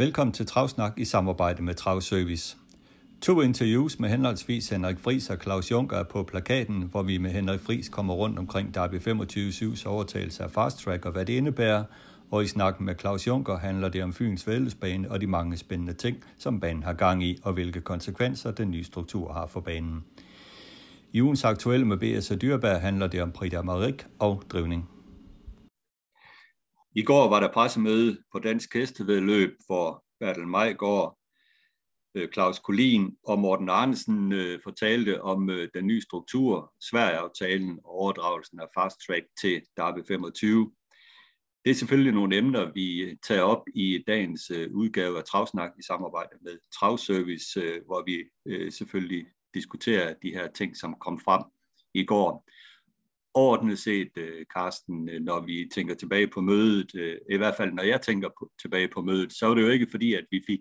Velkommen til Travsnak i samarbejde med Travservice. To interviews med henholdsvis Henrik Fris og Claus Juncker er på plakaten, hvor vi med Henrik Fris kommer rundt omkring Derby 25-7's overtagelse af Fast Track og hvad det indebærer, og i snakken med Claus Juncker handler det om Fyns vældesbane og de mange spændende ting, som banen har gang i, og hvilke konsekvenser den nye struktur har for banen. I ugens aktuelle med BS og Dyrbær handler det om Prida Marik og drivning. I går var der pressemøde på Dansk Hestevedløb, hvor Bertel Majgaard, øh, Claus Kolin og Morten Arnesen øh, fortalte om øh, den nye struktur, Sverige-aftalen og overdragelsen af Fast Track til DAB 25. Det er selvfølgelig nogle emner, vi tager op i dagens udgave af Travsnak i samarbejde med Travservice, hvor vi selvfølgelig diskuterer de her ting, som kom frem i går overordnet set, øh, Karsten, øh, når vi tænker tilbage på mødet, øh, i hvert fald når jeg tænker på, tilbage på mødet, så var det jo ikke fordi, at vi fik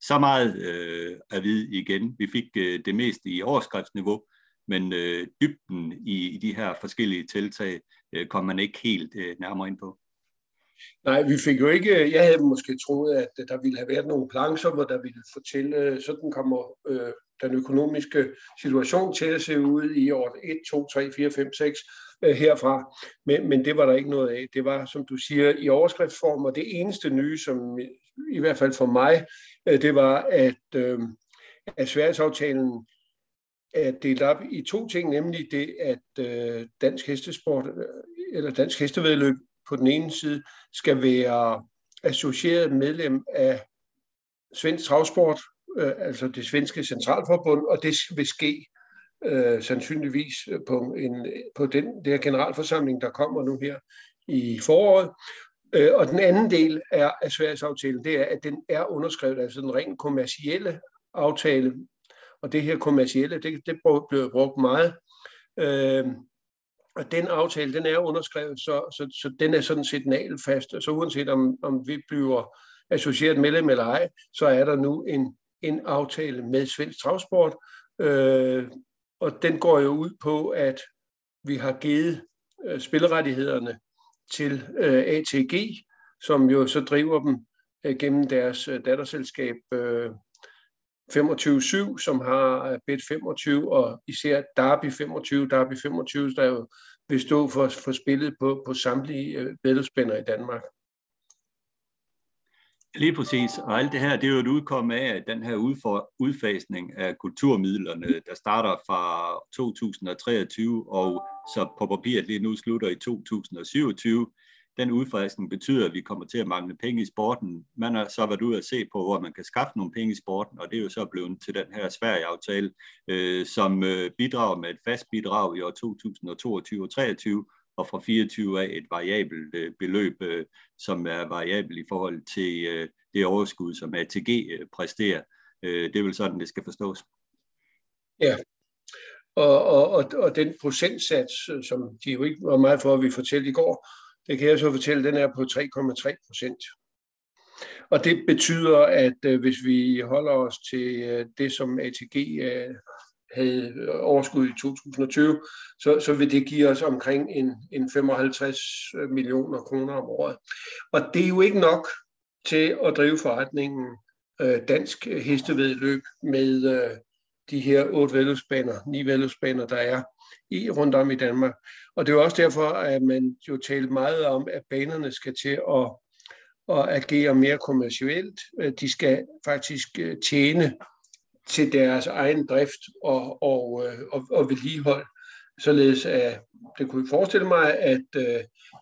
så meget øh, at vide igen. Vi fik øh, det meste i overskriftsniveau, men øh, dybden i, i de her forskellige tiltag øh, kom man ikke helt øh, nærmere ind på. Nej, vi fik jo ikke, jeg havde måske troet, at der ville have været nogle plancher, hvor der ville fortælle, øh, sådan kommer øh, den økonomiske situation til at se ud i år 1, 2, 3, 4, 5, 6 øh, herfra. Men, men det var der ikke noget af. Det var, som du siger, i overskriftsform, og det eneste nye, som i hvert fald for mig, øh, det var, at, øh, at Sverigesaftalen er delt op i to ting, nemlig det, at øh, dansk hestesport, øh, eller dansk hestevedløb på den ene side, skal være associeret medlem af Svensk Travsport, øh, altså det svenske centralforbund, og det vil ske øh, sandsynligvis på, en, på den der generalforsamling, der kommer nu her i foråret. Øh, og den anden del er af Sveriges aftale, det er, at den er underskrevet, altså den rent kommercielle aftale, og det her kommercielle, det, det bliver brugt meget. Øh, og den aftale, den er underskrevet, så, så, så den er sådan set nagelfast. Så uanset om, om vi bliver associeret medlem eller ej, så er der nu en, en aftale med Svensk Travsport, øh, og den går jo ud på, at vi har givet øh, spillerettighederne til øh, ATG, som jo så driver dem øh, gennem deres øh, datterselskab øh, 25-7, som har øh, Bet 25, og især Derby 25. Derby 25, der jo vil stå for, for spillet på, på samtlige øh, i Danmark. Lige præcis, og alt det her, det er jo et udkom af den her udfor, udfasning af kulturmidlerne, der starter fra 2023 og så på papiret lige nu slutter i 2027. Den udfriskning betyder, at vi kommer til at mangle penge i sporten. Man har så været ude at se på, hvor man kan skaffe nogle penge i sporten, og det er jo så blevet til den her Sverige-aftale, øh, som øh, bidrager med et fast bidrag i år 2022 og 2023, og fra 24 af et variabelt øh, beløb, øh, som er variabelt i forhold til øh, det overskud, som ATG øh, præsterer. Øh, det er vel sådan, det skal forstås. Ja, og, og, og, og den procentsats, øh, som de jo ikke var meget for, at vi fortalte i går, det kan jeg så fortælle, den er på 3,3 procent. Og det betyder, at øh, hvis vi holder os til øh, det, som ATG øh, havde overskud i 2020, så, så vil det give os omkring en, en 55 millioner kroner om året. Og det er jo ikke nok til at drive forretningen øh, dansk hestevedløb med øh, de her otte vedløbsbaner, ni vedløbsbaner, der er i rundt om i Danmark. Og det er også derfor, at man jo taler meget om, at banerne skal til at, at agere mere kommercielt. Øh, de skal faktisk øh, tjene til deres egen drift og, og, øh, og, og vedligehold. Således at det kunne forestille mig, at,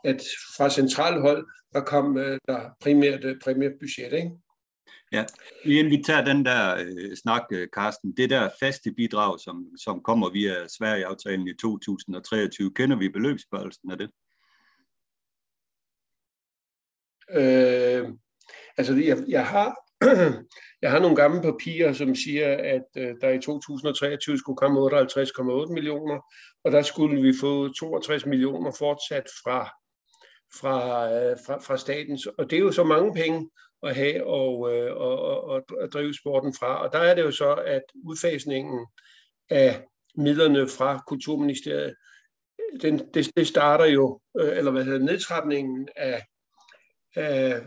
at fra centralhold, der kom der primært, primært budget. Ikke? Ja, inden vi tager den der øh, snak, øh, Karsten, det der faste bidrag, som, som kommer via Sverige-aftalen i 2023, kender vi beløbsbørelsen af det? Øh, altså, jeg, jeg har jeg har nogle gamle papirer, som siger, at øh, der i 2023 skulle komme 58,8 millioner, og der skulle vi få 62 millioner fortsat fra, fra, øh, fra, fra staten. Og det er jo så mange penge at have og, øh, og, og, og drive sporten fra. Og der er det jo så, at udfasningen af midlerne fra Kulturministeriet, den, det, det starter jo, øh, eller hvad hedder nedtrapningen af af,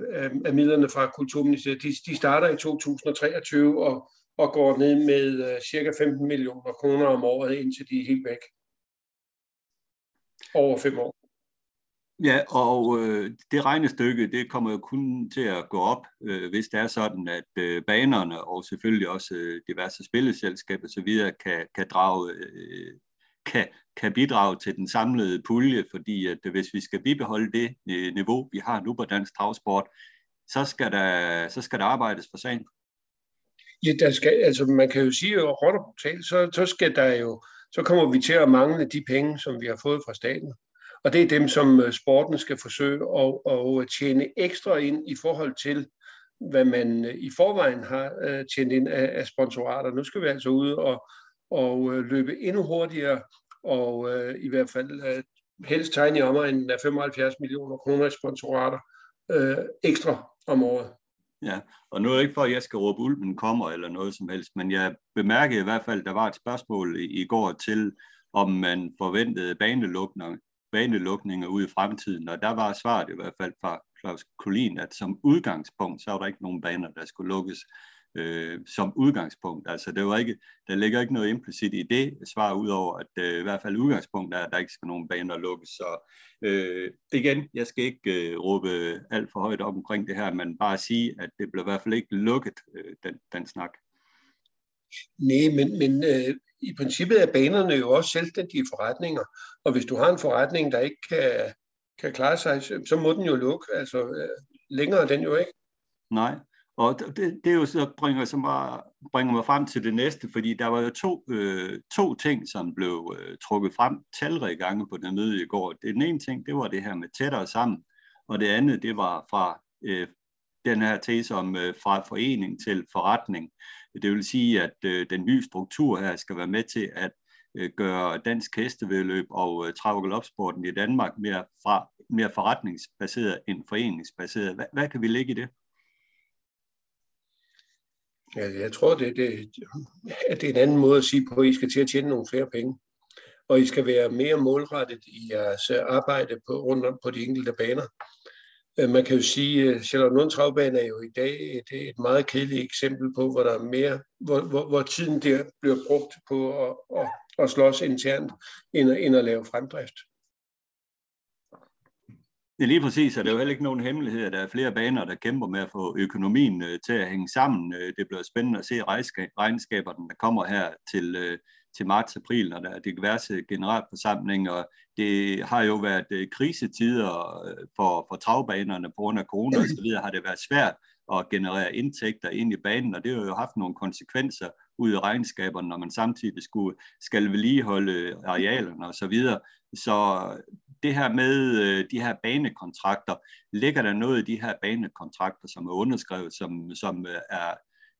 af midlerne fra Kulturministeriet, de, de starter i 2023 og, og går ned med øh, cirka 15 millioner kroner om året, indtil de er helt væk. Over fem år. Ja, og øh, det regnestykke, det kommer jo kun til at gå op, øh, hvis det er sådan, at øh, banerne og selvfølgelig også øh, diverse spilleselskaber osv. Kan, kan drage øh, kan, kan bidrage til den samlede pulje, fordi at øh, hvis vi skal bibeholde det øh, niveau, vi har nu på dansk travsport, så skal der, så skal der arbejdes for sagen. Ja, der skal, altså man kan jo sige, at råt så, så skal der jo, så kommer vi til at mangle de penge, som vi har fået fra staten. Og det er dem, som øh, sporten skal forsøge at, at øh, tjene ekstra ind i forhold til, hvad man øh, i forvejen har tjent ind af, sponsorater. Nu skal vi altså ud og, og løbe endnu hurtigere, og øh, i hvert fald øh, helst tegne i omegnen af 75 millioner kroner i sponsorater øh, ekstra om året. Ja, og nu er det ikke for, at jeg skal råbe, ulven kommer eller noget som helst, men jeg bemærkede i hvert fald, at der var et spørgsmål i, i går til, om man forventede banelukninger, banelukninger ud i fremtiden, og der var svaret i hvert fald fra Claus Kolin, at som udgangspunkt, så var der ikke nogen baner, der skulle lukkes øh, som udgangspunkt. Altså, det var ikke, der ligger ikke noget implicit i det svar, udover at øh, i hvert fald udgangspunkt er, at der ikke skal nogen baner lukkes. Så øh, igen, jeg skal ikke øh, råbe alt for højt op omkring det her, men bare sige, at det bliver i hvert fald ikke lukket, øh, den, den snak. Nej, men, men øh, i princippet er banerne jo også selvstændige forretninger, og hvis du har en forretning, der ikke kan, kan klare sig, så må den jo lukke. Altså, øh, længere er den jo ikke. Nej, og det, det er jo så bringer, så meget, bringer mig frem til det næste, fordi der var jo to, øh, to ting, som blev øh, trukket frem talrige gange på den møde i går. Den ene ting, det var det her med tættere sammen, og det andet, det var fra øh, den her tese om øh, fra forening til forretning. Det vil sige, at øh, den nye struktur her skal være med til at øh, gøre dansk hestevedløb og øh, trav- og i Danmark mere, fra, mere forretningsbaseret end foreningsbaseret. Hvad, hvad kan vi lægge i det? Ja, jeg tror, det, det, at det er en anden måde at sige på, at I skal til at tjene nogle flere penge. Og I skal være mere målrettet i jeres arbejde på, rundt om på de enkelte baner. Øh, man kan jo sige, at Charlotte Travbane er jo i dag et, et meget kedeligt eksempel på, hvor der er mere, hvor, hvor, hvor tiden der bliver brugt på at, at, at slås internt, end, end at lave fremdrift. Det er lige præcis, og det er jo heller ikke nogen hemmelighed, at der er flere baner, der kæmper med at få økonomien øh, til at hænge sammen. Det bliver spændende at se regnskaberne, der kommer her til, til marts-april, når der er diverse generalforsamlinger. Det har jo været øh, krisetider øh, for, for travbanerne på grund af corona osv. har det været svært at generere indtægter ind i banen, og det har jo haft nogle konsekvenser ud i regnskaberne, når man samtidig skulle, skal vedligeholde øh, arealerne osv. Så, videre. så det her med de her banekontrakter, ligger der noget i de her banekontrakter, som er underskrevet, som, som er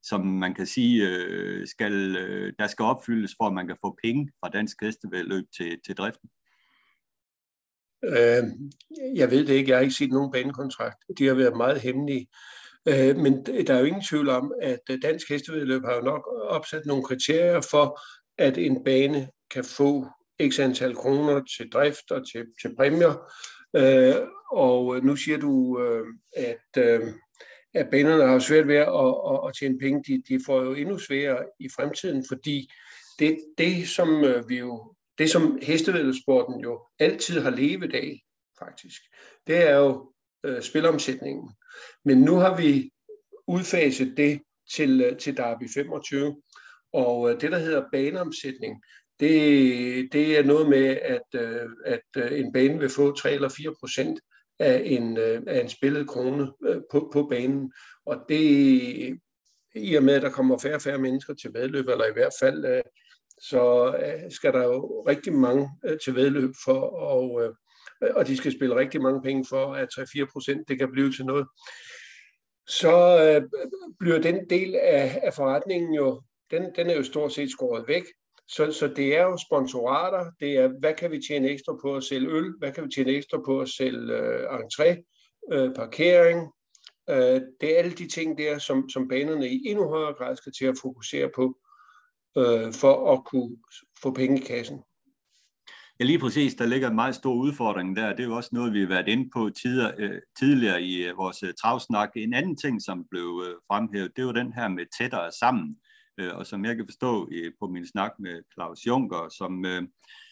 som man kan sige, øh, skal, øh, der skal opfyldes, for at man kan få penge fra dansk hestevedløb til, til driften? Øh, jeg ved det ikke. Jeg har ikke set nogen banekontrakt. De har været meget hemmelige. Øh, men der er jo ingen tvivl om, at dansk hestevedløb har jo nok opsat nogle kriterier for, at en bane kan få x antal kroner til drift og til, til præmier. Øh, og nu siger du, øh, at, øh, at banerne har svært ved at, at, at tjene penge. De, de får jo endnu sværere i fremtiden, fordi det, det som øh, vi jo det som hestevæddelsporten jo altid har levet af, faktisk, det er jo øh, spilomsætningen. Men nu har vi udfaset det til, øh, til Derby 25, og øh, det, der hedder baneomsætning, det, det er noget med, at, øh, at øh, en bane vil få 3 eller 4 procent af en, øh, af en spillet krone øh, på, på banen. Og det, i og med, at der kommer færre og færre mennesker til vedløb, eller i hvert fald, øh, så skal der jo rigtig mange til vedløb for, og, og de skal spille rigtig mange penge for, at 3-4 procent det kan blive til noget. så bliver den del af, af forretningen jo, den, den er jo stort set skåret væk. Så, så det er jo sponsorater, det er, hvad kan vi tjene ekstra på at sælge øl, hvad kan vi tjene ekstra på at sælge øh, entré, øh, parkering. Øh, det er alle de ting der, som, som banerne i endnu højere grad skal til at fokusere på, øh, for at kunne få penge i kassen. Ja, lige præcis. Der ligger en meget stor udfordring der. Det er jo også noget, vi har været inde på tider, øh, tidligere i øh, vores øh, travsnak. En anden ting, som blev øh, fremhævet, det var den her med tættere sammen. Øh, og som jeg kan forstå øh, på min snak med Claus Juncker, som, øh,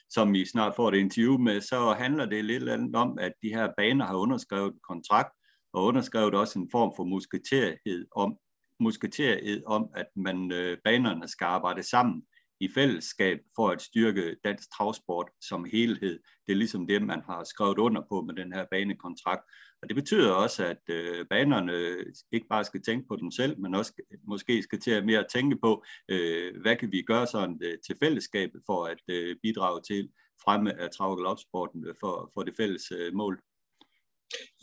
som I snart får et interview med, så handler det lidt om, at de her baner har underskrevet en kontrakt, og underskrevet også en form for musketerhed om, musketerhed om at man øh, banerne skal arbejde sammen i fællesskab for at styrke dansk travsport som helhed. Det er ligesom det, man har skrevet under på med den her banekontrakt. Og det betyder også, at øh, banerne ikke bare skal tænke på dem selv, men også måske skal til at mere tænke på, øh, hvad kan vi gøre sådan øh, til fællesskabet for at øh, bidrage til fremme af trav- og øh, for, for det fælles øh, mål.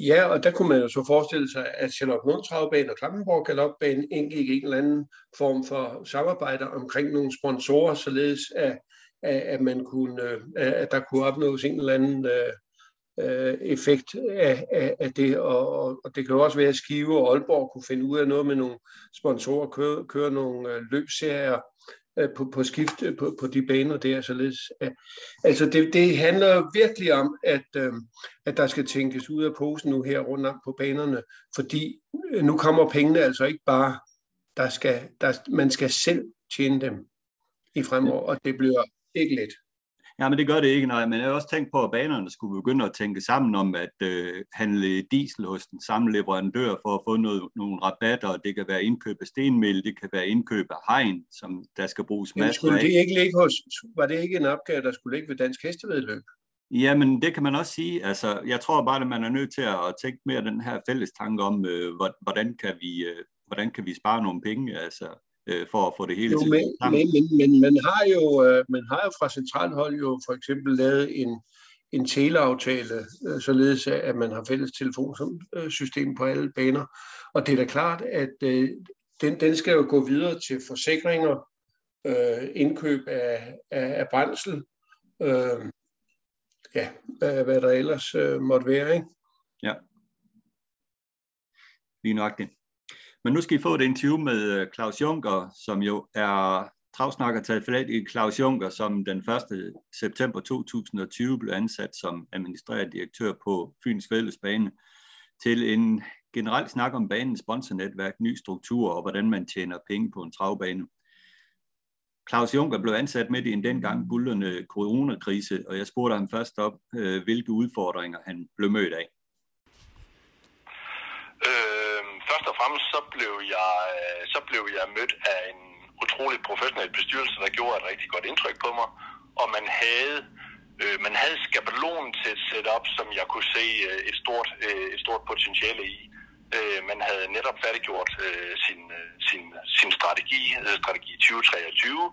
Ja, og der kunne man jo så forestille sig, at Charlotte Lund Travbane og Klampenborg Galopbane indgik en eller anden form for samarbejde omkring nogle sponsorer, således at, at, man kunne, øh, at der kunne opnås en eller anden øh, øh effekt af, af, af det, og, og det kan jo også være, at Skive og Aalborg kunne finde ud af noget med nogle sponsorer, køre, køre nogle øh, løbserier, på, på skift øh, på, på de baner der. Således. Altså det, det handler virkelig om, at, øh, at der skal tænkes ud af posen nu her rundt om på banerne, fordi nu kommer pengene altså ikke bare, der skal, der, man skal selv tjene dem i fremover, og det bliver ikke let. Ja, men det gør det ikke, nej. Men jeg har også tænkt på, at banerne skulle begynde at tænke sammen om at øh, handle diesel hos den samme leverandør for at få noget, nogle rabatter. Det kan være indkøb af stenmel, det kan være indkøb af hegn, som der skal bruges masser skulle det ikke ligge hos, var det ikke en opgave, der skulle ligge ved Dansk Hestevedløb? Jamen, det kan man også sige. Altså, jeg tror bare, at man er nødt til at tænke mere den her fælles tanke om, øh, hvordan, kan vi, øh, hvordan kan vi spare nogle penge. Altså, øh, for at få det hele jo, til men, men, men, men man har jo øh, man har jo fra centralhold jo for eksempel lavet en en teleaftale, øh, således at man har fælles telefonsystem på alle baner. Og det er da klart, at øh, den, den skal jo gå videre til forsikringer, øh, indkøb af, af, af brændsel, øh, ja, hvad der ellers øh, måtte være. Ikke? Ja. Lige nok det. Men nu skal I få et interview med øh, Claus Juncker, som jo er travsnakker taget flat i Claus Juncker, som den 1. september 2020 blev ansat som administrerende direktør på Fyns Fællesbane, til en generelt snak om banens sponsornetværk, ny struktur og hvordan man tjener penge på en travbane. Claus Juncker blev ansat midt i en dengang bullerne coronakrise, og jeg spurgte ham først op, øh, hvilke udfordringer han blev mødt af. Øh og fremmest så blev jeg, øh, så blev jeg mødt af en utrolig professionel bestyrelse, der gjorde et rigtig godt indtryk på mig. Og man havde, øh, man havde skabelon til et setup, som jeg kunne se øh, et, stort, øh, et stort potentiale i. Øh, man havde netop færdiggjort øh, sin, øh, sin, sin strategi, øh, strategi 2023.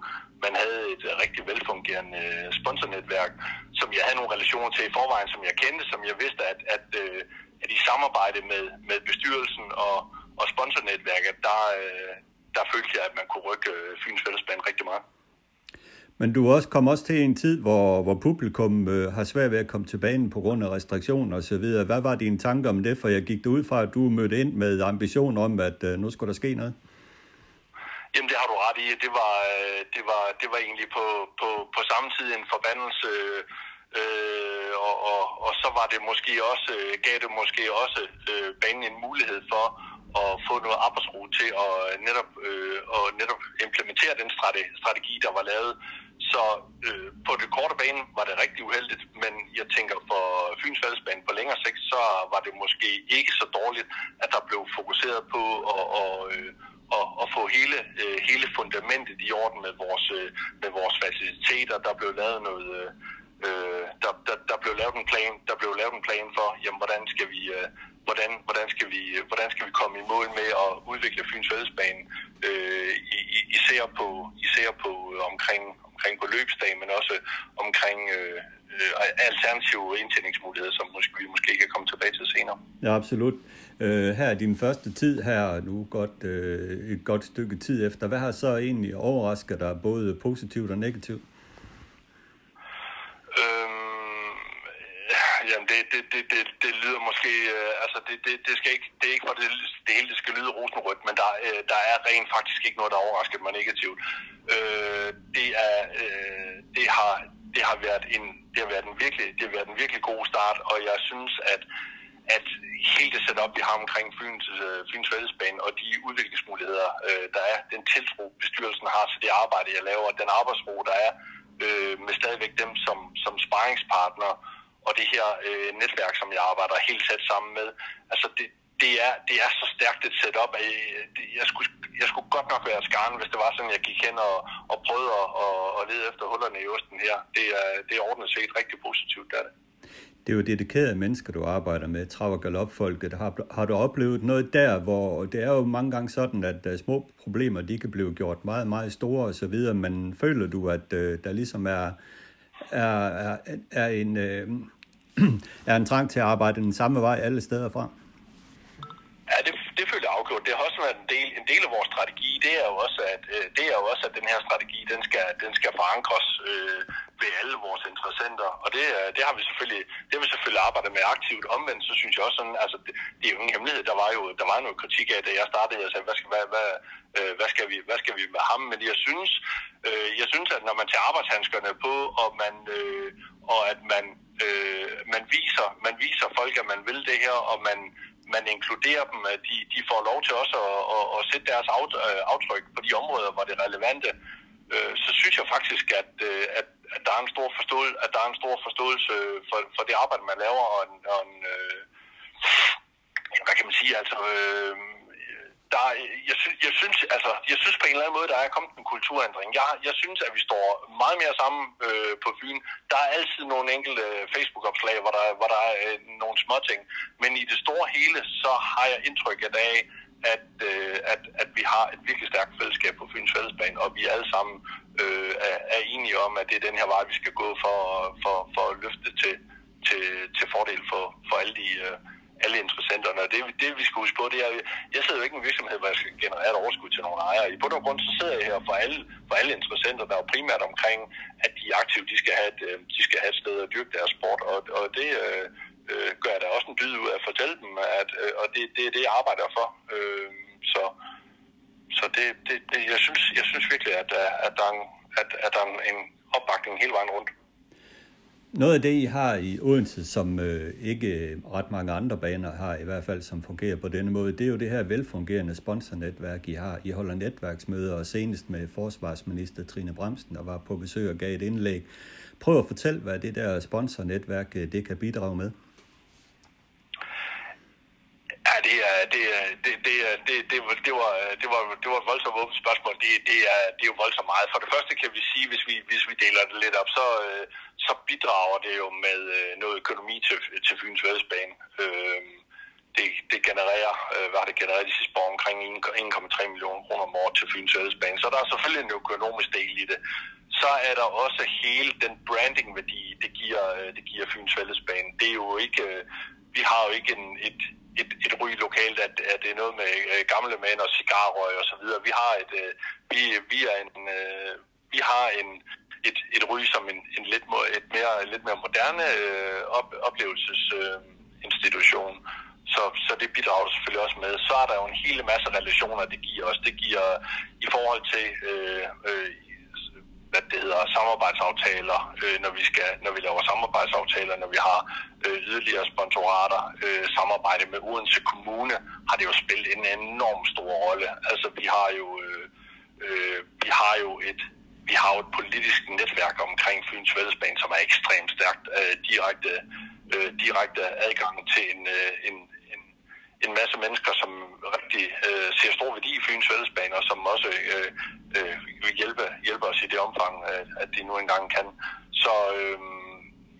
Man havde et øh, rigtig velfungerende øh, sponsornetværk, som jeg havde nogle relationer til i forvejen, som jeg kendte, som jeg vidste, at, at, øh, at i samarbejde med, med bestyrelsen og, og sponsornetværket, der, øh, der følte jeg, at man kunne rykke øh, Fyns Fællesbane rigtig meget. Men du også kom også til en tid, hvor, hvor publikum øh, har svært ved at komme til banen på grund af restriktioner osv. Hvad var dine tanker om det? For jeg gik ud fra, at du mødte ind med ambition om, at øh, nu skulle der ske noget. Jamen det har du ret i. Det var, øh, det var, det var egentlig på, på, på samme tid en forbandelse, øh, og, og, og så var det måske også, øh, gav det måske også øh, banen en mulighed for at få noget arbejdsro til at øh, netop, øh, at netop implementere den strategi, der var lavet. Så øh, på det korte bane var det rigtig uheldigt, men jeg tænker for Fyns Fællesbane på længere sigt, så var det måske ikke så dårligt, at der blev fokuseret på at, og, øh, og, at få hele, øh, hele fundamentet i orden med vores, øh, med vores faciliteter. Der blev lavet noget... Øh, Øh, der, der, der blev lavet en plan, der blev lavet en plan for, jamen, hvordan skal vi, øh, hvordan, hvordan, skal vi, øh, hvordan skal vi komme i mål med at udvikle Fyns Fællesbane, øh, især på, især på øh, omkring, omkring på løbsdagen, men også omkring øh, øh, alternative indtjeningsmuligheder, som måske, vi måske kan komme tilbage til senere. Ja, absolut. Øh, her er din første tid her, nu godt, øh, et godt stykke tid efter. Hvad har så egentlig overrasket dig, både positivt og negativt? Øhm, jamen, det, det, det, det, det lyder måske, øh, altså det, det, det, skal ikke, det er ikke for det, det hele det skal lyde rosenrødt, men der, øh, der er rent faktisk ikke noget, der overrasker mig negativt. Øh, det, er, øh, det, har, det har været en, det har været en virkelig, det har været en virkelig god start, og jeg synes, at at hele det setup, vi har omkring Fyns, øh, Fyns Fællesbane og de udviklingsmuligheder, øh, der er, den tiltro, bestyrelsen har til det arbejde, jeg laver, den arbejdsro, der er, øh, med stadigvæk dem som, som sparringspartner, og det her øh, netværk, som jeg arbejder helt tæt sammen med. Altså, det, det, er, det er så stærkt et setup, at øh, jeg, jeg, skulle, jeg skulle godt nok være skaren, hvis det var sådan, jeg gik hen og, og prøvede at og, og lede efter hullerne i osten her. Det er, det er ordentligt set rigtig positivt, der er det. Det er jo dedikerede mennesker, du arbejder med, trav- og galopfolket. Har, har du oplevet noget der, hvor det er jo mange gange sådan, at uh, små problemer, de kan blive gjort meget, meget store og så videre, men føler du, at uh, der ligesom er, er, er, er, en, uh, er en trang til at arbejde den samme vej alle steder fra? Ja, det, det føler jeg afgjort. Det har også været en del, en del af vores strategi. Det er jo også, at, øh, det er jo også, at den her strategi, den skal, den skal forankres øh, ved alle vores interessenter. Og det, øh, det, har vi selvfølgelig, det har vi selvfølgelig arbejdet med aktivt. Omvendt, så synes jeg også sådan, altså det, det er jo ingen hemmelighed. Der var jo der var noget kritik af, da jeg startede. Jeg sagde, hvad skal, hvad, hvad, øh, hvad skal, vi, hvad skal vi med ham? Men jeg synes, øh, jeg synes, at når man tager arbejdshandskerne på, og man, øh, og at man, øh, man viser, man viser folk, at man vil det her, og man, man inkluderer dem, at de, de får lov til også at, at, at sætte deres øh, aftryk på de områder, hvor det er relevante, øh, så synes jeg faktisk, at, øh, at, at, der er en stor forståelse, at der er en stor forståelse for, for det arbejde, man laver, og en, og en øh, hvad kan man sige, altså, øh, der, jeg, sy, jeg, synes, altså, jeg synes på en eller anden måde, der er kommet en kulturændring. Jeg, jeg synes, at vi står meget mere sammen øh, på Fyn. Der er altid nogle enkelte Facebook-opslag, hvor der, hvor der er øh, nogle småting. Men i det store hele, så har jeg indtryk af, at, øh, at, at vi har et virkelig stærkt fællesskab på Fyns Fællesbane, og vi alle sammen øh, er, er enige om, at det er den her vej, vi skal gå for, for, for at løfte til, til, til fordel for, for alle de... Øh, alle interessenterne. Og det, det, vi skal huske på, det er, jeg sidder jo ikke i en virksomhed, hvor jeg skal generere et overskud til nogle ejere. I bund og grund, så sidder jeg her for alle, for alle interessenter, der er primært omkring, at de aktive, de skal have et, øh, de skal have et sted at dyrke deres sport. Og, og det øh, øh, gør jeg da også en dyd ud af at fortælle dem, at, øh, og det, det er det, jeg arbejder for. Øh, så så det, det, det, jeg, synes, jeg synes virkelig, at, at, der er en, at, at der er en opbakning hele vejen rundt. Noget af det, I har i Odense, som øh, ikke øh, ret mange andre baner har, i hvert fald som fungerer på denne måde, det er jo det her velfungerende sponsornetværk, I har. I holder netværksmøder, og senest med forsvarsminister Trine Bremsen, der var på besøg og gav et indlæg. Prøv at fortælle, hvad det der sponsornetværk øh, det kan bidrage med. Ja, det er, det er, det, det, er, det, det, var, det, var, det, var, det var et voldsomt åbent spørgsmål. Det, det, er, det er jo voldsomt meget. For det første kan vi sige, hvis vi, hvis vi deler det lidt op, så, øh, så bidrager det jo med øh, noget økonomi til, til Fyns Vædesbane. Øhm, det, det genererer, øh, hvad har det genereret de sidste år, omkring 1,3 millioner kroner om året til Fyns Vædesbane. Så der er selvfølgelig en økonomisk del i det. Så er der også hele den brandingværdi, det giver, det giver Fyns Vædesbane. Det er jo ikke, vi har jo ikke en, et, et, et ry lokalt, at, at det er noget med øh, gamle mænd og cigarrøg og så videre. Vi har et, øh, vi, vi er en, øh, vi har en, et, et ryg som en, en lidt, et mere, lidt mere moderne øh, op, oplevelsesinstitution. Øh, så, så det bidrager selvfølgelig også med. Så er der jo en hel masse relationer, det giver os. Det giver i forhold til øh, øh, hvad det hedder, samarbejdsaftaler, øh, når vi skal, når vi laver samarbejdsaftaler, når vi har øh, yderligere sponsorater, øh, samarbejde med Odense Kommune, har det jo spillet en enorm stor rolle. Altså vi har jo, øh, øh, vi har jo et vi har jo et politisk netværk omkring Fyns Fællesbane, som er ekstremt stærkt. Øh, direkte, øh, direkte adgang til en, øh, en, en, masse mennesker, som rigtig øh, ser stor værdi i Fyns Fællesbane, og som også øh, øh, vil hjælpe, hjælpe os i det omfang, at, at de nu engang kan. Så øh,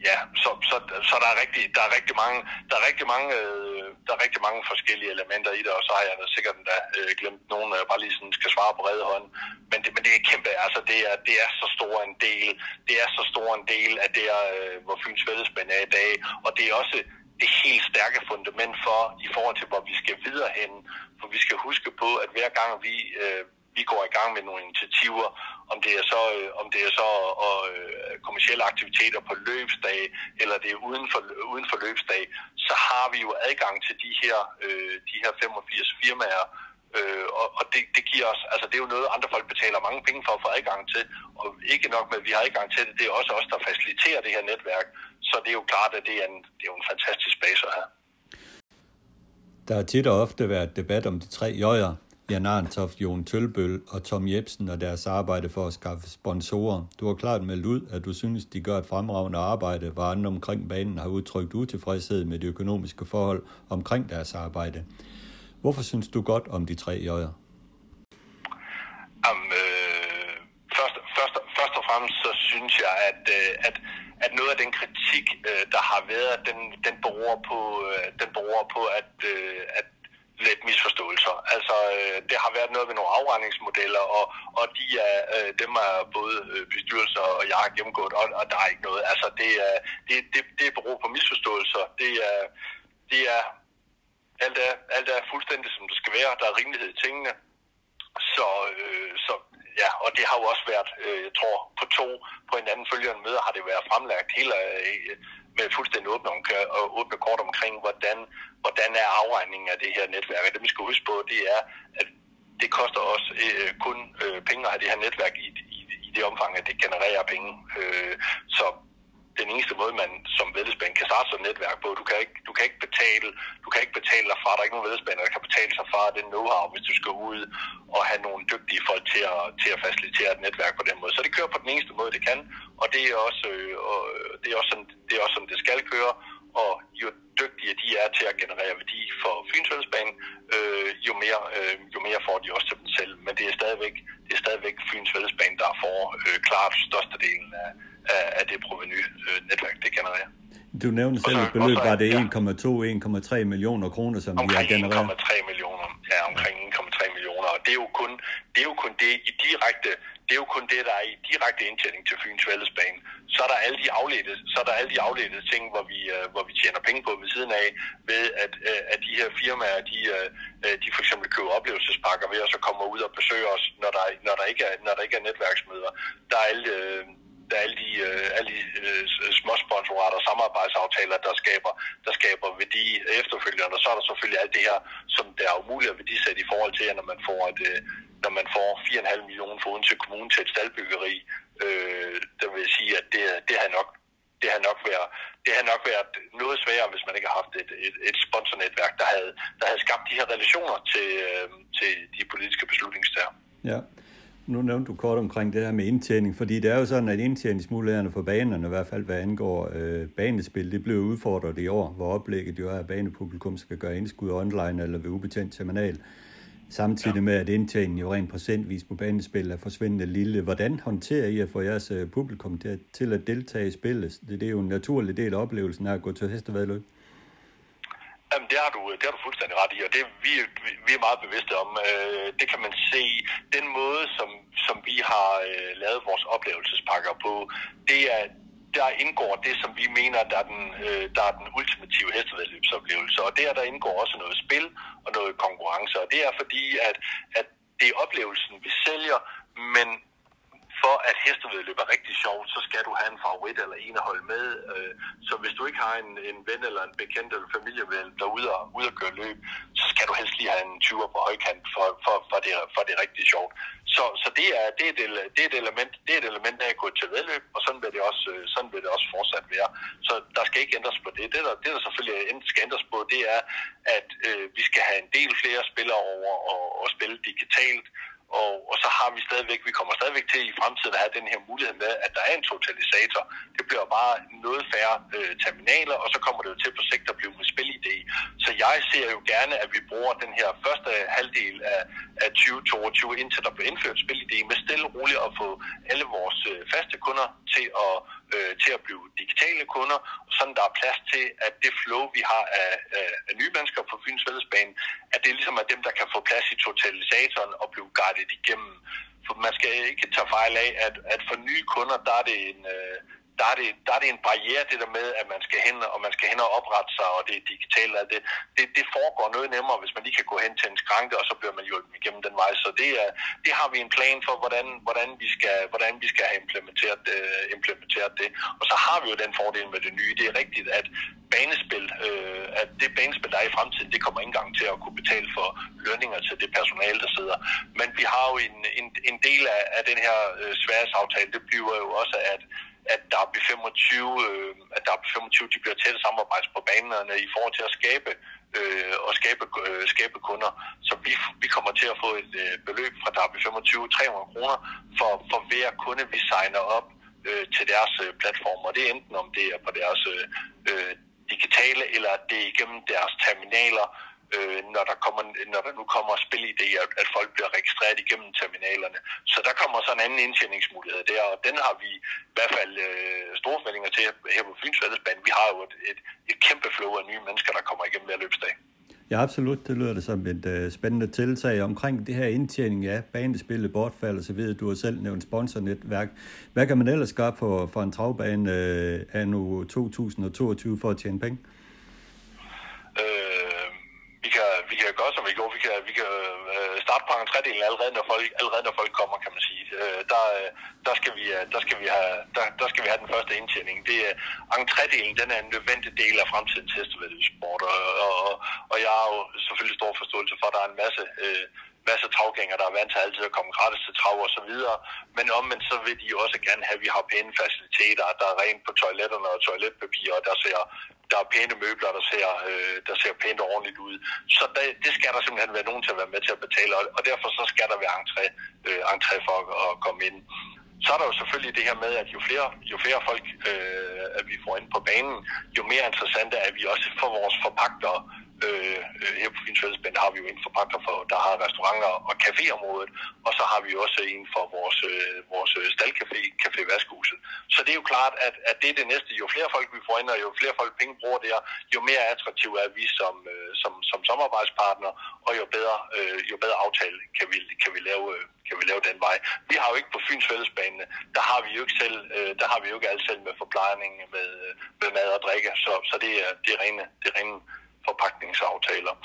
ja, så, så, så der, er rigtig, der er rigtig mange, der er rigtig mange, øh, der er rigtig mange forskellige elementer i det, og så har jeg da sikkert endda øh, glemt nogen, jeg bare lige sådan skal svare på redde hånd. Men det, men det er kæmpe, altså det er, det er så stor en del, det er så stor en del af det, øh, hvor Fyns Fællesband er i dag, og det er også det helt stærke fundament for, i forhold til, hvor vi skal videre hen. For vi skal huske på, at hver gang vi, øh, vi går i gang med nogle initiativer, om det er så, øh, om det er så og, øh, kommersielle aktiviteter på løbsdag, eller det er uden for, uden for løbsdag, så har vi jo adgang til de her, øh, de her 85 firmaer, Øh, og og det, det giver os, altså det er jo noget, andre folk betaler mange penge for at få adgang til, og ikke nok med, at vi har adgang til det, det er også os, der faciliterer det her netværk, så det er jo klart, at det er en, det er jo en fantastisk base at have. Der har tit og ofte været debat om de tre jøjer, Jan Arntoft, Jon Tølbøl og Tom Jebsen og deres arbejde for at skaffe sponsorer. Du har klart meldt ud, at du synes, de gør et fremragende arbejde, hvor andre omkring banen har udtrykt utilfredshed med de økonomiske forhold omkring deres arbejde. Hvorfor synes du godt om de tre jøjer? Um, øh, først, først, først og fremmest så synes jeg, at, øh, at, at noget af den kritik, øh, der har været, den, den, beror på, øh, den beror på, at, øh, at lidt misforståelser. Altså, øh, det har været noget med nogle afregningsmodeller, og, og de er, øh, dem er både bestyrelser og jeg har gennemgået, og, og der er ikke noget. Altså, det, er, det, det, det beror på misforståelser. Det er, det er alt er, alt er fuldstændig som det skal være. Der er rimelighed i tingene. Så, øh, så ja, og det har jo også været, øh, jeg tror, på to på en anden følgende møder har det været fremlagt hele øh, med fuldstændig åbne, og åbne kort omkring, hvordan, hvordan er afregningen af det her netværk. Og det, vi skal huske på, det er, at det koster os øh, kun øh, penge at have det her netværk i, i, i det omfang, at det genererer penge. Øh, så den eneste måde, man som vedløbsbane kan starte som netværk på. Du kan ikke, du kan ikke betale, du kan ikke betale dig fra, der er ikke nogen vedløbsbaner, der kan betale sig fra den know-how, hvis du skal ud og have nogle dygtige folk til at, til at facilitere et netværk på den måde. Så det kører på den eneste måde, det kan, og det er også, øh, og det er også, sådan, det er også sådan, det skal køre, og jo dygtigere de er til at generere værdi for Fyns øh, jo, mere, øh, jo mere får de også til dem selv. Men det er stadigvæk, det er stadigvæk Fyns der får øh, klart størstedelen af, af, af det proveny-netværk, øh, det genererer. Du nævnte selv et beløb, var det 1,2-1,3 millioner kroner, som vi har genereret? Omkring 1,3 millioner, ja, omkring 1,3 millioner, og det er jo kun det, er jo kun det i direkte, det er jo kun det, der er i direkte indtjening til Fyns Vældesbane. Så er der alle de afledte, så er der alle de afledte ting, hvor vi, uh, hvor vi tjener penge på ved siden af, ved at, uh, at de her firmaer, de, uh, de for eksempel køber oplevelsespakker ved at så kommer ud og besøger os, når der, når der, ikke, er, når der ikke er netværksmøder. Der er alle, de, alle de øh, uh, øh, små sponsorater og samarbejdsaftaler, der skaber, der skaber værdi efterfølgende. Og så er der selvfølgelig alt det her, som der er umuligt at værdisætte i forhold til, når man får et, øh, når man får 4,5 millioner for til kommunen til et staldbyggeri. øh, der vil jeg sige, at det, det har nok det har nok været, det har nok været noget sværere, hvis man ikke har haft et, et, et sponsornetværk, der havde, der havde skabt de her relationer til, øh, til de politiske beslutningstager. Ja nu nævnte du kort omkring det her med indtjening, fordi det er jo sådan, at indtjeningsmulighederne for banerne, i hvert fald hvad angår øh, banespil, det blev udfordret i år, hvor oplægget jo er, at banepublikum skal gøre indskud online eller ved ubetjent terminal. Samtidig ja. med, at indtjeningen jo rent procentvis på banespil er forsvindende lille. Hvordan håndterer I at få jeres øh, publikum til, til at deltage i spillet? Det, det er jo en naturlig del af oplevelsen af at gå til hestevedløb. Jamen, det har du, det har du fuldstændig ret i, og det vi, vi er meget bevidste om. Øh, det kan man se. Den måde, som, som vi har øh, lavet vores oplevelsespakker på, det er, der indgår det, som vi mener, der er den, øh, der er den ultimative hestevedløbsoplevelse. Og der, der indgår også noget spil og noget konkurrence. Og det er fordi, at, at det er oplevelsen, vi sælger, men for at hestevedløb er rigtig sjovt, så skal du have en favorit eller en at holde med. Øh, så hvis du ikke har en, en ven eller en bekendt eller familieven, der er ude og, ude og køre løb, så skal du helst lige have en 20'er på højkant, for, for, for, det, for det er rigtig sjovt. Så, så det, er, det, er et, det, er et element, det er et element af at gå til vedløb, og sådan vil, det også, øh, sådan vil det også fortsat være. Så der skal ikke ændres på det. Det, der, det, der selvfølgelig skal ændres på, det er, at øh, vi skal have en del flere spillere over og, og spille digitalt, og, og så har vi stadigvæk, vi kommer stadigvæk til i fremtiden at have den her mulighed med, at der er en totalisator. Det bliver bare noget færre øh, terminaler, og så kommer det jo til på sigt at blive med spilidé. Så jeg ser jo gerne, at vi bruger den her første halvdel af, af 2022, indtil der bliver indført spilidé, med stille og roligt at få alle vores øh, faste kunder til at, øh, til at blive digitale kunder, og sådan der er plads til, at det flow, vi har af, af, af nye mennesker på Fyns Fællesbane, ligesom er dem, der kan få plads i totalisatoren og blive guidet igennem. For man skal ikke tage fejl af, at, at for nye kunder, der er det en... Øh, der er, det, der er det en barriere, det der med, at man skal hen, og man skal hen og oprette sig, og det er digitalt, og det, det, det foregår noget nemmere, hvis man lige kan gå hen til en skranke, og så bliver man hjulpet igennem den vej. Så det, er, det har vi en plan for, hvordan, hvordan, vi, skal, hvordan vi skal have implementeret, øh, implementeret det. Og så har vi jo den fordel med det nye. Det er rigtigt, at banespil, øh, at det banespil, der er i fremtiden, det kommer ikke engang til at kunne betale for lønninger til det personale, der sidder. Men vi har jo en, en, en del af, af den her øh, sværhedsaftale, det bliver jo også, at at der er 25, øh, at der er 25 de bliver tætte samarbejds på banerne i forhold til at skabe øh, og skabe, øh, skabe kunder. Så vi, vi kommer til at få et øh, beløb fra Derby 25, 300 kroner for, for hver kunde, vi signer op øh, til deres øh, platform. Og det er enten om det er på deres øh, øh digitale, eller det er igennem deres terminaler, øh, når, der kommer, når der nu kommer spilidéer, at folk bliver registreret igennem terminalerne. Så der kommer så en anden indtjeningsmulighed der, og den har vi i hvert fald øh, store forventninger til her på Fyns Fællesbane. Vi har jo et, et, et kæmpe flow af nye mennesker, der kommer igennem hver løbsdag. Ja, absolut. Det lyder det som et uh, spændende tiltag omkring det her indtjening af ja, banespillet, bortfald og så videre. Du har selv nævnt sponsornetværk. Hvad kan man ellers gøre for, for en travbane uh, nu 2022 for at tjene penge? Gøre, som vi gjorde. Vi kan, vi kan øh, starte på entrédelen allerede, når folk, allerede når folk kommer, kan man sige. Øh, der, øh, der, skal vi, øh, der, skal vi have, der, der skal vi have den første indtjening. Det, er entrédelen, den er en nødvendig del af fremtidens hestevældesport, og, og, og jeg har jo selvfølgelig stor forståelse for, at der er en masse øh, masse travgængere, der er vant til altid at komme gratis til trav og så videre. Men omvendt så vil de også gerne have, at vi har pæne faciliteter, der er rent på toiletterne og toiletpapir, og der ser der er pæne møbler, der ser, øh, der ser pænt og ordentligt ud. Så det, det skal der simpelthen være nogen til at være med til at betale, og, og derfor så skal der være entré, øh, entré for at, at komme ind. Så er der jo selvfølgelig det her med, at jo flere, jo flere folk øh, at vi får ind på banen, jo mere interessant er vi også for vores forpagtere Øh, her på Fyns Fællesbænd har vi jo en pakker, for, der har restauranter og caféområdet, og så har vi også en for vores, øh, vores staldcafé, Café Vaskehuset. Så det er jo klart, at, at det er det næste. Jo flere folk vi får ind, og jo flere folk penge bruger der, jo mere attraktiv er vi som, øh, som, som samarbejdspartner, og jo bedre, øh, jo bedre aftale kan vi, kan vi lave øh, kan vi lave den vej. Vi har jo ikke på Fyns Fællesbane, der har vi jo ikke selv, øh, der har vi jo ikke alt selv med forplejning, med, øh, med mad og drikke, så, så det er, det er rene, det er rene forpakningsaftaler.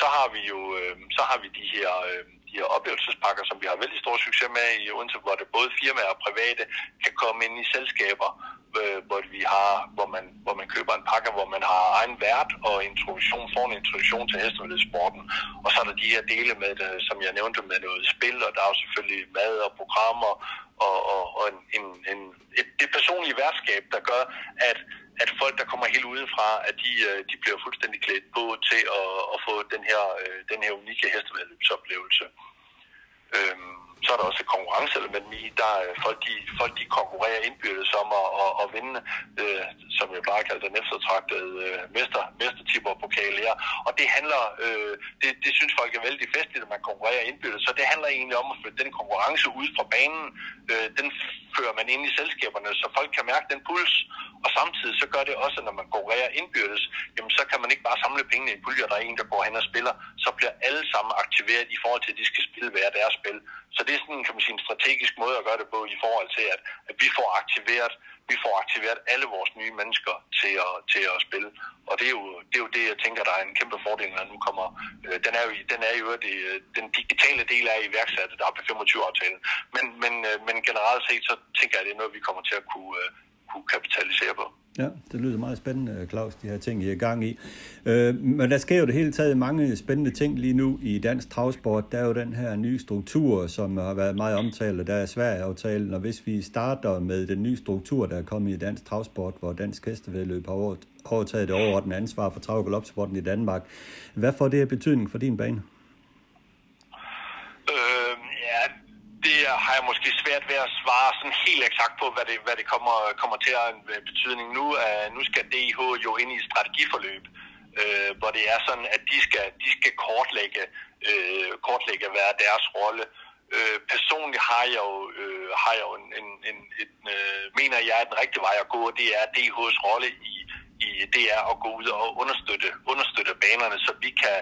Så har vi jo øh, så har vi de her, øh, de her oplevelsespakker, som vi har vældig stor succes med i Odense, hvor det både firmaer og private kan komme ind i selskaber, øh, hvor vi har, hvor man, hvor man køber en pakke, hvor man har egen vært og introduktion, får en introduktion til hestevedsporten. Og så er der de her dele med det, som jeg nævnte med noget spil, og der er jo selvfølgelig mad og programmer og, og, og en, en, en, et, det personlige værtskab, der gør, at at folk, der kommer helt udefra, at de, øh, de bliver fuldstændig klædt på til at, at få den her, øh, den her unikke hestevedløbsoplevelse. Øhm, så er der også et konkurrenceelement i, der folk de, folk de konkurrerer indbyrdes om at, at, at vinde, øh, som jeg bare kalder den eftertragtede øh, mester, mestertipperpokal her. Og det handler, øh, det, det synes folk er vældig festligt, at man konkurrerer indbyrdes, så det handler egentlig om at flytte den konkurrence ud fra banen, øh, den fører man ind i selskaberne, så folk kan mærke den puls, og samtidig så gør det også, når man konkurrerer indbyrdes, jamen så kan man ikke bare samle pengene i puljer, der er en, der går hen og spiller, så bliver alle sammen aktiveret i forhold til, at de skal spille hver deres spil. Så det er sådan, kan man sige, en strategisk måde at gøre det på i forhold til, at, at vi får aktiveret vi får aktiveret alle vores nye mennesker til at, til at spille. Og det er, jo, det er jo det, jeg tænker, der er en kæmpe fordel, når nu kommer. Øh, den er jo, den er jo det, øh, den digitale del af iværksættet, der er på 25-aftalen. Men, men, øh, men generelt set, så tænker jeg, at det er noget, vi kommer til at kunne, øh, kunne kapitalisere på. Ja, det lyder meget spændende, Claus, de her ting, I er gang i. Øh, men der sker jo det hele taget mange spændende ting lige nu i dansk travsport. Der er jo den her nye struktur, som har været meget omtalt, og der er Sverige-aftalen. Og hvis vi starter med den nye struktur, der er kommet i dansk travsport, hvor dansk hestevedløb har overtaget det overordnede ansvar for trav- og i Danmark. Hvad får det betydning for din bane? Det har jeg måske svært ved at svare sådan helt eksakt på, hvad det, hvad det kommer, kommer til at have øh, betydning. Nu, uh, nu skal DIH jo ind i strategiforløb, uh, hvor det er sådan, at de skal, de skal kortlægge uh, kortlægge, hvad er deres rolle. Uh, personligt har jeg jo, uh, har jeg jo en, en, en, en uh, mener jeg er den rigtige vej at gå, og det er DH's rolle i, i det er at gå ud og understøtte, understøtte banerne, så vi kan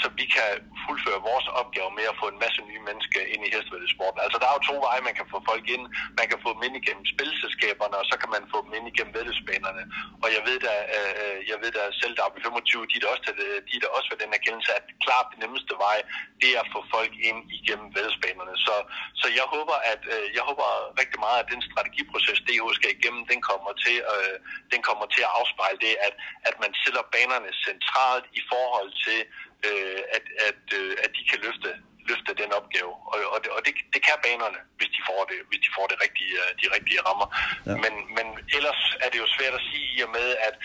så vi kan fuldføre vores opgave med at få en masse nye mennesker ind i hestevældesport. Altså der er jo to veje, man kan få folk ind. Man kan få dem ind igennem spilselskaberne, og så kan man få dem ind igennem vældesbanerne. Og jeg ved da, øh, øh, jeg ved da selv, der er 25, de er også, til, de er også ved den erkendelse, at klart den nemmeste vej, det er at få folk ind igennem vældesbanerne. Så, så jeg håber, at øh, jeg håber rigtig meget, at den strategiproces, DH skal igennem, den kommer til, øh, den kommer til at afspejle det, at, at man sætter banerne centralt i forhold til øh, at, at, øh, at de kan løfte, løfte den opgave. Og, og, det, og det, det kan banerne, hvis de får det, hvis de får det rigtige, øh, de rigtige rammer. Ja. Men, men ellers er det jo svært at sige i og med, at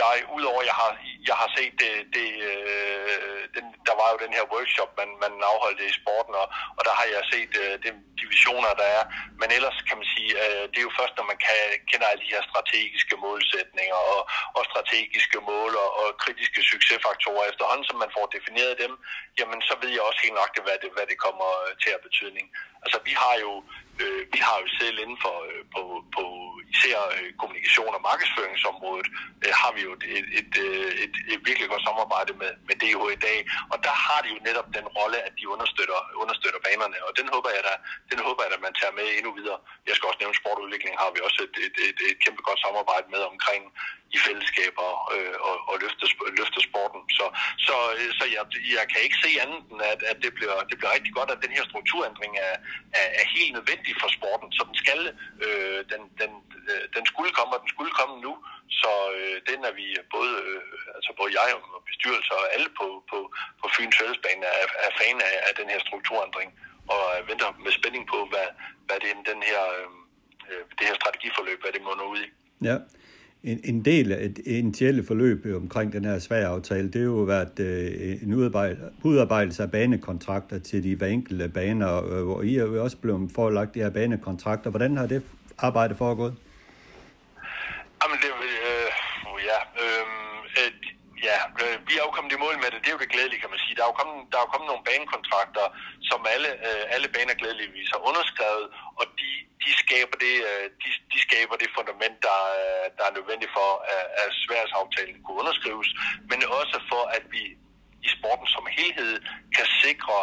jeg, udover jeg har, jeg har set det, det øh, den, der var jo den her workshop, man, man afholdte i sporten, og, og der har jeg set øh, de divisioner, der er. Men ellers kan man sige, øh, det er jo først, når man kan, kender alle de her strategiske målsætninger og, og strategiske mål og, og kritiske succesfaktorer. Efterhånden som man får defineret dem, jamen så ved jeg også helt nøjagtigt, hvad det, hvad det kommer til at betydning. Altså vi har jo, øh, vi har jo selv inden for øh, på, på især øh, kommunikation og markedsføringsområdet, øh, har vi jo et, et, et, øh, et, et virkelig godt samarbejde med, med DH i dag. Og der har de jo netop den rolle, at de understøtter, understøtter banerne, og den håber jeg da, den håber jeg, at man tager med endnu videre. Jeg skal også nævne sportudvikling, har vi også et, et, et, et kæmpe godt samarbejde med omkring i fællesskaber øh, og, og løfte, løfte sporten. Så, så, så jeg, jeg kan ikke se andet end, at, at det, bliver, det bliver rigtig godt, at den her strukturændring er, er, er helt nødvendig for sporten, så den skal, øh, den, den, øh, den skulle komme, og den skulle komme nu. Så øh, den er vi både, øh, altså både jeg og bestyrelser og alle på, på, på Fyns Fællesbane er, er fan af, af den her strukturændring, og øh, venter med spænding på, hvad, hvad det, den her, øh, øh, det her strategiforløb, hvad det må ud i. Ja. En, en del af et initielle forløb omkring den her svære aftale, det har jo været øh, en udarbejdelse af banekontrakter til de hver enkelte baner, øh, hvor I er jo også blevet forelagt de her banekontrakter. Hvordan har det arbejde foregået? Jamen, det, øh, ja, øh, øh, ja, øh, vi er jo kommet i mål med det. Det er jo glædeligt, kan man sige. Der er jo kommet, der er jo kommet nogle banekontrakter, som alle, øh, alle baner glædeligvis har underskrevet, og de, de, skaber det, øh, de, de skaber det fundament, der, øh, der er nødvendigt for, at, at sværsaftalen kunne underskrives, men også for, at vi i sporten som helhed kan sikre,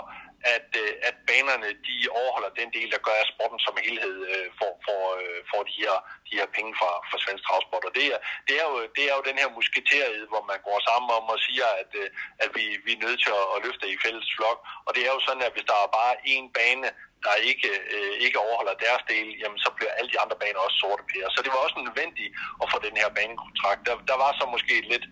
at, øh, at banerne de overholder den del, der gør, at sporten som helhed øh, får, får, øh, får de, her, de her penge fra, fra svensk travsport. Og det er, det, er jo, det er jo den her musketeriet, hvor man går sammen om og siger, at, øh, at vi, vi er nødt til at, at løfte i fælles flok. Og det er jo sådan, at hvis der er bare én bane, der ikke, øh, ikke overholder deres del, jamen så bliver alle de andre baner også sorte pære. Så det var også nødvendigt at få den her banekontrakt. Der, der var så måske et lidt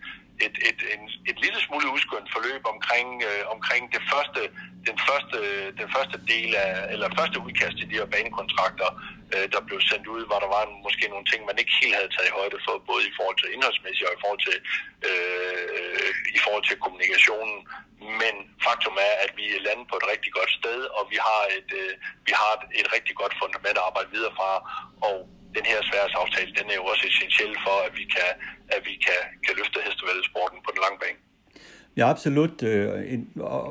et, et, en, et lille smule udskudt forløb omkring, øh, omkring det første, den, første, den første del af, eller første udkast til de her banekontrakter, øh, der blev sendt ud, hvor der var en, måske nogle ting, man ikke helt havde taget i højde for, både i forhold til indholdsmæssigt og i forhold til, øh, i forhold til kommunikationen. Men faktum er, at vi er landet på et rigtig godt sted, og vi har et, øh, vi har et, et rigtig godt fundament at arbejde videre fra, og den her sværsaftale, den er jo også essentiel for, at vi kan, at vi kan, kan løfte hestevældsporten på den lange bane. Ja, absolut. Øh,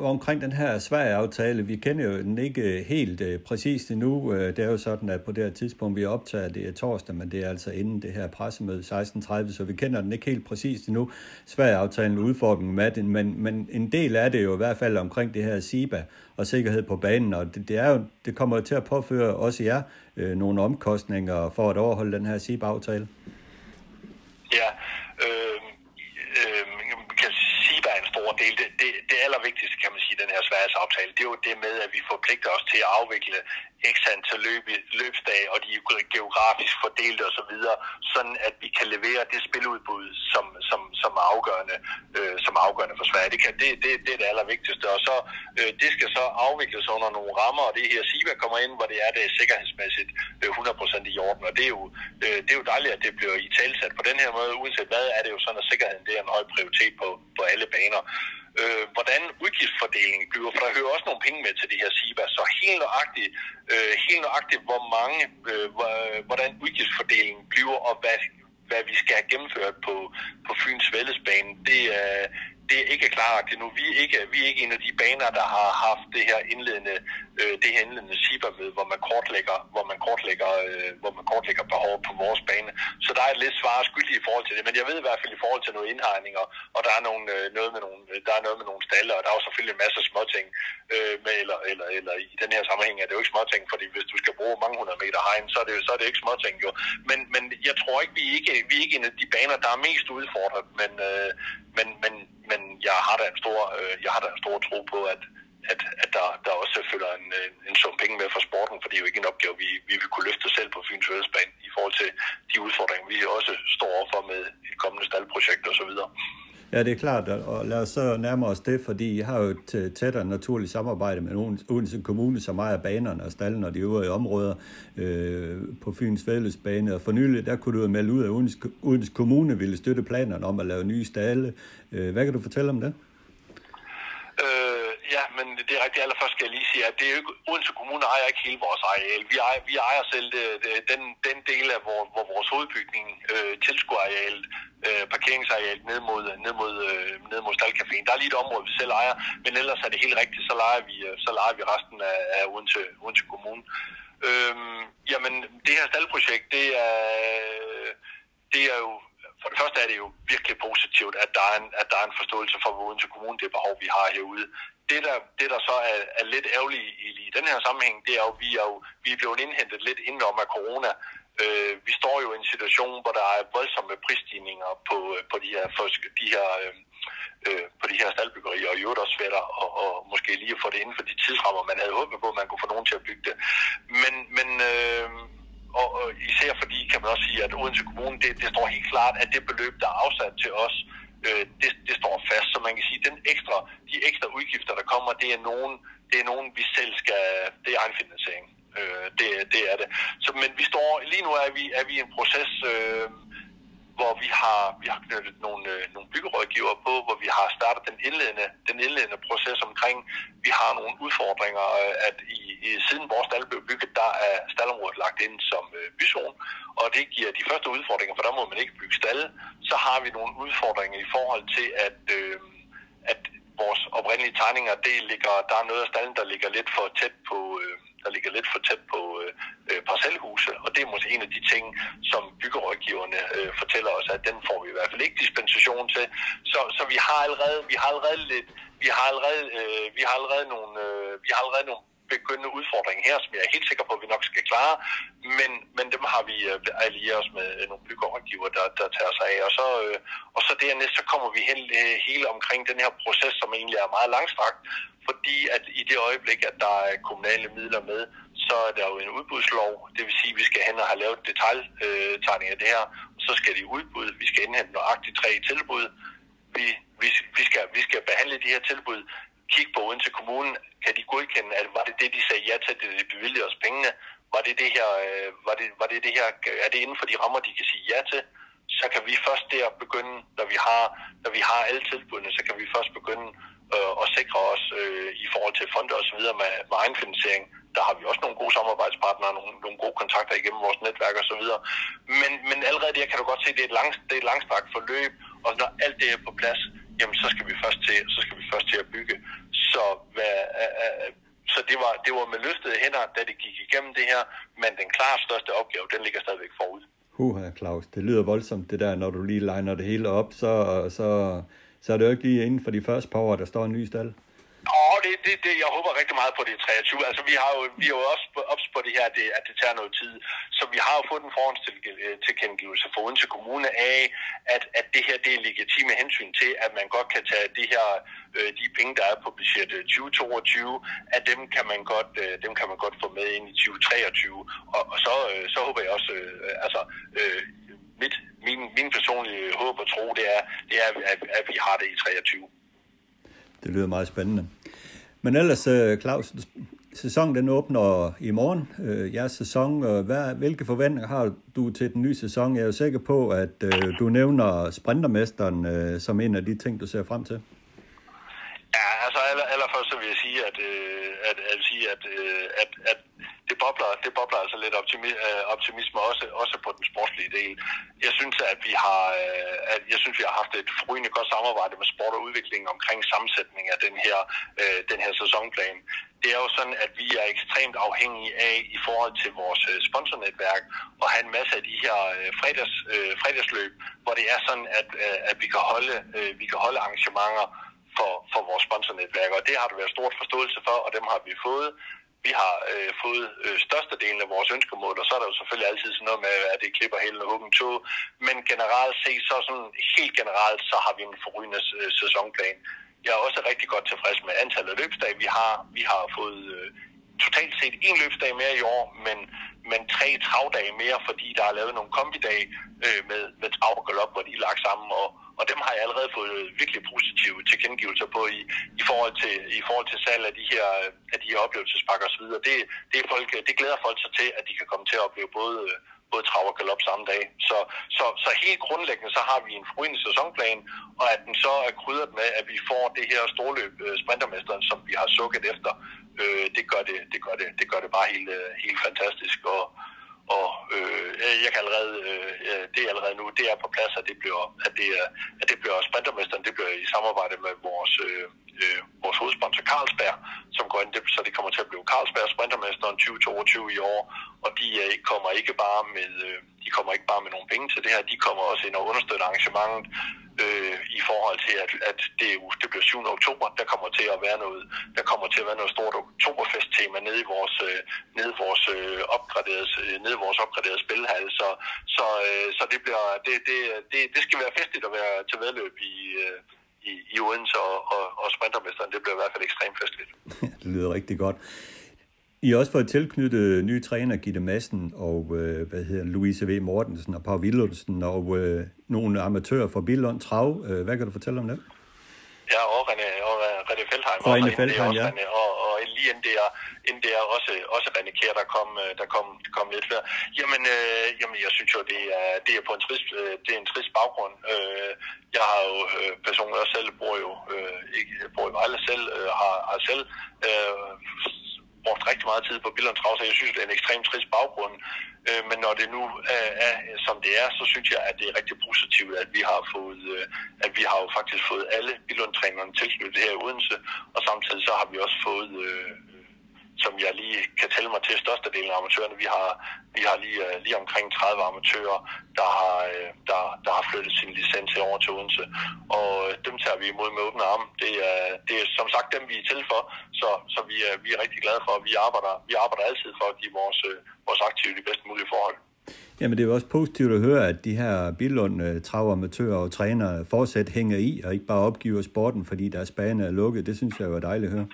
omkring den her Sverige-aftale, vi kender jo den ikke helt øh, præcist endnu. Øh, det er jo sådan, at på det her tidspunkt, vi optager, det er torsdag, men det er altså inden det her pressemøde 16.30, så vi kender den ikke helt præcist endnu. Sverige-aftalen udfordringen med den, men, men en del af det jo i hvert fald omkring det her SIBA og sikkerhed på banen, og det, det, er jo, det kommer til at påføre også jer øh, nogle omkostninger for at overholde den her SIBA-aftale. Ja, øh, stor del. Det, det, det allervigtigste, kan man sige, den her aftale, det er jo det med, at vi forpligter os til at afvikle x antal løb, løbsdage, og de er geografisk fordelt osv., så videre, sådan at vi kan levere det spiludbud, som, som, som er afgørende, øh, som er afgørende for Sverige. Det, kan, det, det, det er det allervigtigste. Og så, øh, det skal så afvikles under nogle rammer, og det her SIVA kommer ind, hvor det er det er sikkerhedsmæssigt øh, 100% i orden. Og det er, jo, øh, det er jo dejligt, at det bliver i talsat på den her måde. Uanset hvad, er det jo sådan, at sikkerheden det er en høj prioritet på, på alle baner øh, hvordan udgiftsfordelingen bliver, for der hører også nogle penge med til det her SIBA, så helt nøjagtigt, øh, helt nøjagtigt hvor mange, øh, hvordan udgiftsfordelingen bliver, og hvad, hvad vi skal have gennemført på, på Fyns Vældesbane, det er, det er ikke klarlagt endnu. Vi er ikke, vi er ikke en af de baner, der har haft det her indledende, øh, det her indledende CIBA-møde, hvor man kortlægger, hvor man kortlægger, øh, hvor man kortlægger behov på vores bane. Så der er et lidt svar skyldig i forhold til det, men jeg ved i hvert fald i forhold til nogle indhegninger, og der er nogle, øh, noget med nogle, der er noget med nogle stalle, og der er jo selvfølgelig en masse småting øh, med, eller, eller, eller i den her sammenhæng er det jo ikke småting, fordi hvis du skal bruge mange hundrede meter hegn, så er det, så er det ikke småting jo. Men, men jeg tror ikke, vi er ikke, vi er ikke en af de baner, der er mest udfordret, men, øh, men, men, men jeg har da en stor, øh, jeg har da en stor tro på, at, at, at der, der også følger en, øh, en sum penge med for sporten, for det er jo ikke en opgave, vi, vi vil kunne løfte selv på Fyns Vædesbane i forhold til de udfordringer, vi også står overfor med et kommende staldprojekt osv. Ja, det er klart, og lad os så nærme os det, fordi I har jo et øh, tættere naturligt samarbejde med Odense Kommune, som ejer banerne og stallen og de øvrige områder øh, på Fyns Fællesbane. Og for nylig, der kunne du melde ud, at Odense, Odense Kommune ville støtte planerne om at lave nye stalle. Øh, hvad kan du fortælle om det? Øh, ja, men det er rigtigt. Allerførst skal jeg lige sige, at det er jo ikke, Odense Kommune ejer ikke hele vores areal. Vi ejer, vi ejer selv det, det, den, den del af hvor, hvor vores hovedbygning, øh, tilskuerarealet, øh, parkeringsareal ned mod, ned mod, øh, ned mod Stalcaféen. Der er lige et område, vi selv ejer, men ellers er det helt rigtigt, så leger vi, øh, så leger vi resten af, af Odense, Odense Kommune. Øh, jamen, det her staldprojekt, det er, det er jo for det første er det jo virkelig positivt, at der er en, at der er en forståelse for Odense Kommune, det behov, vi har herude. Det, der, det, der så er, er lidt ærgerligt i, i den her sammenhæng, det er jo, vi er jo vi er blevet indhentet lidt indenom af corona. Øh, vi står jo i en situation, hvor der er voldsomme prisstigninger på, øh, på de her, for, de her øh, øh, på de her staldbyggerier, og i øvrigt også svært og, og måske lige at få det inden for de tidsrammer, man havde håbet på, at man kunne få nogen til at bygge det. Men, men øh, og, og især fordi, kan man også sige, at Odense Kommune, det, det står helt klart, at det beløb, der er afsat til os, øh, øh, det, det står fast. Så man kan sige, at den ekstra, de ekstra udgifter, der kommer, det er nogen, det er nogen vi selv skal, det er egenfinansiering. Øh, det, det er det. Så, men vi står, lige nu er vi, er vi i en proces, øh, hvor vi har, vi har knyttet nogle, øh, nogle byggerådgiver på, hvor vi har startet den indledende, den indledende proces omkring, vi har nogle udfordringer, øh, at i, i siden vores stald blev bygget, der er staldområdet lagt ind som øh, byzone, og det giver de første udfordringer, for der må man ikke bygge stalle. Så har vi nogle udfordringer i forhold til, at, øh, at vores oprindelige tegninger, det ligger, der er noget af stallen, der ligger lidt for tæt på, øh, der ligger lidt for tæt på øh, øh, parcelhuse, og det er måske en af de ting, som byggerådgiverne øh, fortæller os, at den får vi i hvert fald ikke dispensation til. Så, så vi har allerede, vi har allerede lidt, vi har allerede, øh, vi har allerede nogle, øh, vi har allerede nogle begyndende udfordring her, som jeg er helt sikker på, at vi nok skal klare, men, men dem har vi øh, allieret os med øh, nogle byggerådgiver, der, der tager sig af. Og så, øh, og så dernæst, så kommer vi hen øh, hele omkring den her proces, som egentlig er meget langstrakt, fordi at i det øjeblik, at der er kommunale midler med, så er der jo en udbudslov, det vil sige, at vi skal hen og have lavet detaljtegning af det her, og så skal de udbud, vi skal indhente nøjagtigt tre tilbud, vi, vi, vi, skal, vi skal behandle de her tilbud, kigge på til kommunen, kan de godkende, at var det det, de sagde ja til, det de bevilgede os pengene, var det det her, øh, var det, var det det her, er det inden for de rammer, de kan sige ja til, så kan vi først der begynde, når vi har, når vi har alle tilbudene, så kan vi først begynde øh, at sikre os øh, i forhold til fonde og så videre med, med egenfinansiering. Der har vi også nogle gode samarbejdspartnere, nogle, nogle gode kontakter igennem vores netværk og så videre. Men, men allerede der kan du godt se, at det er et, lang, det er et langstrakt forløb, og når alt det er på plads, jamen så skal vi først til, så skal vi først til at bygge. Så, hvad, øh, så det, var, det var med løftede hænder, da det gik igennem det her, men den klart største opgave, den ligger stadigvæk forud. Huha, Claus, det lyder voldsomt, det der, når du lige liner det hele op, så, så, så er det jo ikke lige inden for de første par år, der står en ny stald. Det, det, det, jeg håber rigtig meget på det 23. Altså, vi har jo, vi er jo også ops på det her, det, at det tager noget tid. Så vi har jo fået en forhåndstilkendegivelse øh, fra Odense Kommune af, at, at det her det er legitime hensyn til, at man godt kan tage de her øh, de penge, der er på budget 2022, øh, at dem kan man godt, øh, dem kan man godt få med ind i 2023. Og, og så, øh, så håber jeg også, øh, altså, øh, mit, min, min personlige håb og tro, det er, det er at, at vi har det i 23. Det lyder meget spændende. Men ellers, øh, Claus, sæsonen den åbner i morgen, øh, jeres sæson. Hvad, hvilke forventninger har du til den nye sæson? Jeg er jo sikker på, at øh, du nævner sprintermesteren øh, som en af de ting, du ser frem til. Ja, altså aller, allerførst så vil jeg sige, at, øh, at, at, sige, at, øh, at, at det, bobler, det bobler altså lidt optimi, øh, optimisme også, også på den sportslige del. Jeg synes, at vi har, øh, at jeg synes, vi har haft et forrygende godt samarbejde med sport og udvikling omkring sammensætning af den her, øh, den her sæsonplan. Det er jo sådan, at vi er ekstremt afhængige af i forhold til vores øh, sponsornetværk at have en masse af de her øh, fredags, øh, fredagsløb, hvor det er sådan, at, at vi, kan holde, vi kan holde arrangementer for, for vores sponsornetværk, og det har der været stort forståelse for, og dem har vi fået. Vi har øh, fået øh, størstedelen af vores ønskemål, og så er der jo selvfølgelig altid sådan noget med, at det klipper hele og åben tog. Men generelt set, så sådan helt generelt, så har vi en forrygende øh, sæsonplan. Jeg er også rigtig godt tilfreds med antallet af løbsdage, vi har. Vi har fået øh, totalt set en løbsdag mere i år, men, men tre travdage mere, fordi der er lavet nogle kombidage øh, med, med trav og galop, hvor de er lagt sammen, og, og dem har jeg allerede fået øh, virkelig positive tilkendegivelser på i, i, forhold, til, i forhold til salg af de her, af de her oplevelsespakker osv. Det, det, er folk, øh, det glæder folk sig til, at de kan komme til at opleve både, øh, både trav og galop samme dag. Så, så, så helt grundlæggende så har vi en fruende sæsonplan, og at den så er krydret med, at vi får det her storløb sprintermesteren, som vi har sukket efter, øh, det, gør det, det, gør det, det gør det bare helt, øh, helt fantastisk. Og, og øh, jeg kan allerede, øh, det er allerede nu, det er på plads, at det bliver, at det, er, at det bliver sprintermesteren, det bliver i samarbejde med vores, øh, øh vores hovedsponsor Carlsberg, som går ind, så det kommer til at blive Carlsberg sprintermesteren 2022 i år, og de øh, kommer ikke bare med, øh, de kommer ikke bare med nogle penge til det her, de kommer også ind og understøtter arrangementet øh, i forhold til, at, at det, det bliver 7. oktober, der kommer til at være noget, der kommer til at være noget stort oktoberfest-tema nede i vores, øh, nede i vores, øh, opgraderede, øh, nede i vores opgraderede spilhal, så, så, øh, så det, bliver, det, det, det, det skal være festligt at være til vedløb i, øh, i, i Odense og, og, og sprintermesteren. Det bliver i hvert fald ekstremt festligt. det lyder rigtig godt. I har også fået tilknyttet nye træner, Gitte Madsen og øh, hvad hedder, Louise V. Mortensen og Pau Willumsen og øh, nogle amatører fra Billund Trav. Øh, hvad kan du fortælle om det? Ja, og René, og René Feldheim. Og René Feldheim, ja. Og, og lige inden det er, end det er også, også René Kjær, der kom, øh, der kom, kom lidt før. Jamen, øh, jamen, jeg synes jo, det er, det er på en trist, øh, det er en trist baggrund. Øh, jeg har jo øh, personligt også selv, bor jo øh, ikke, bor i Vejle selv, øh, har, har selv øh, brugt rigtig meget tid på Billund Trav, så jeg synes, det er en ekstremt trist baggrund. Øh, men når det nu er, er, som det er, så synes jeg, at det er rigtig positivt, at vi har fået, øh, at vi har jo faktisk fået alle Billund-trænerne tilknyttet her i Odense, og samtidig så har vi også fået øh, som jeg lige kan tælle mig til størstedelen af amatørerne. Vi har, vi har lige, øh, lige omkring 30 amatører, der har, øh, der, der har flyttet sin licens over til Odense. Og øh, dem tager vi imod med åbne arme. Det er, det er som sagt dem, vi er til for, så, så vi, er, vi er rigtig glade for. Vi arbejder, vi arbejder altid for at give vores, vores aktive de bedst mulige forhold. Jamen det er jo også positivt at høre, at de her Billund travamatører og trænere fortsat hænger i, og ikke bare opgiver sporten, fordi deres bane er lukket. Det synes jeg jo er dejligt at høre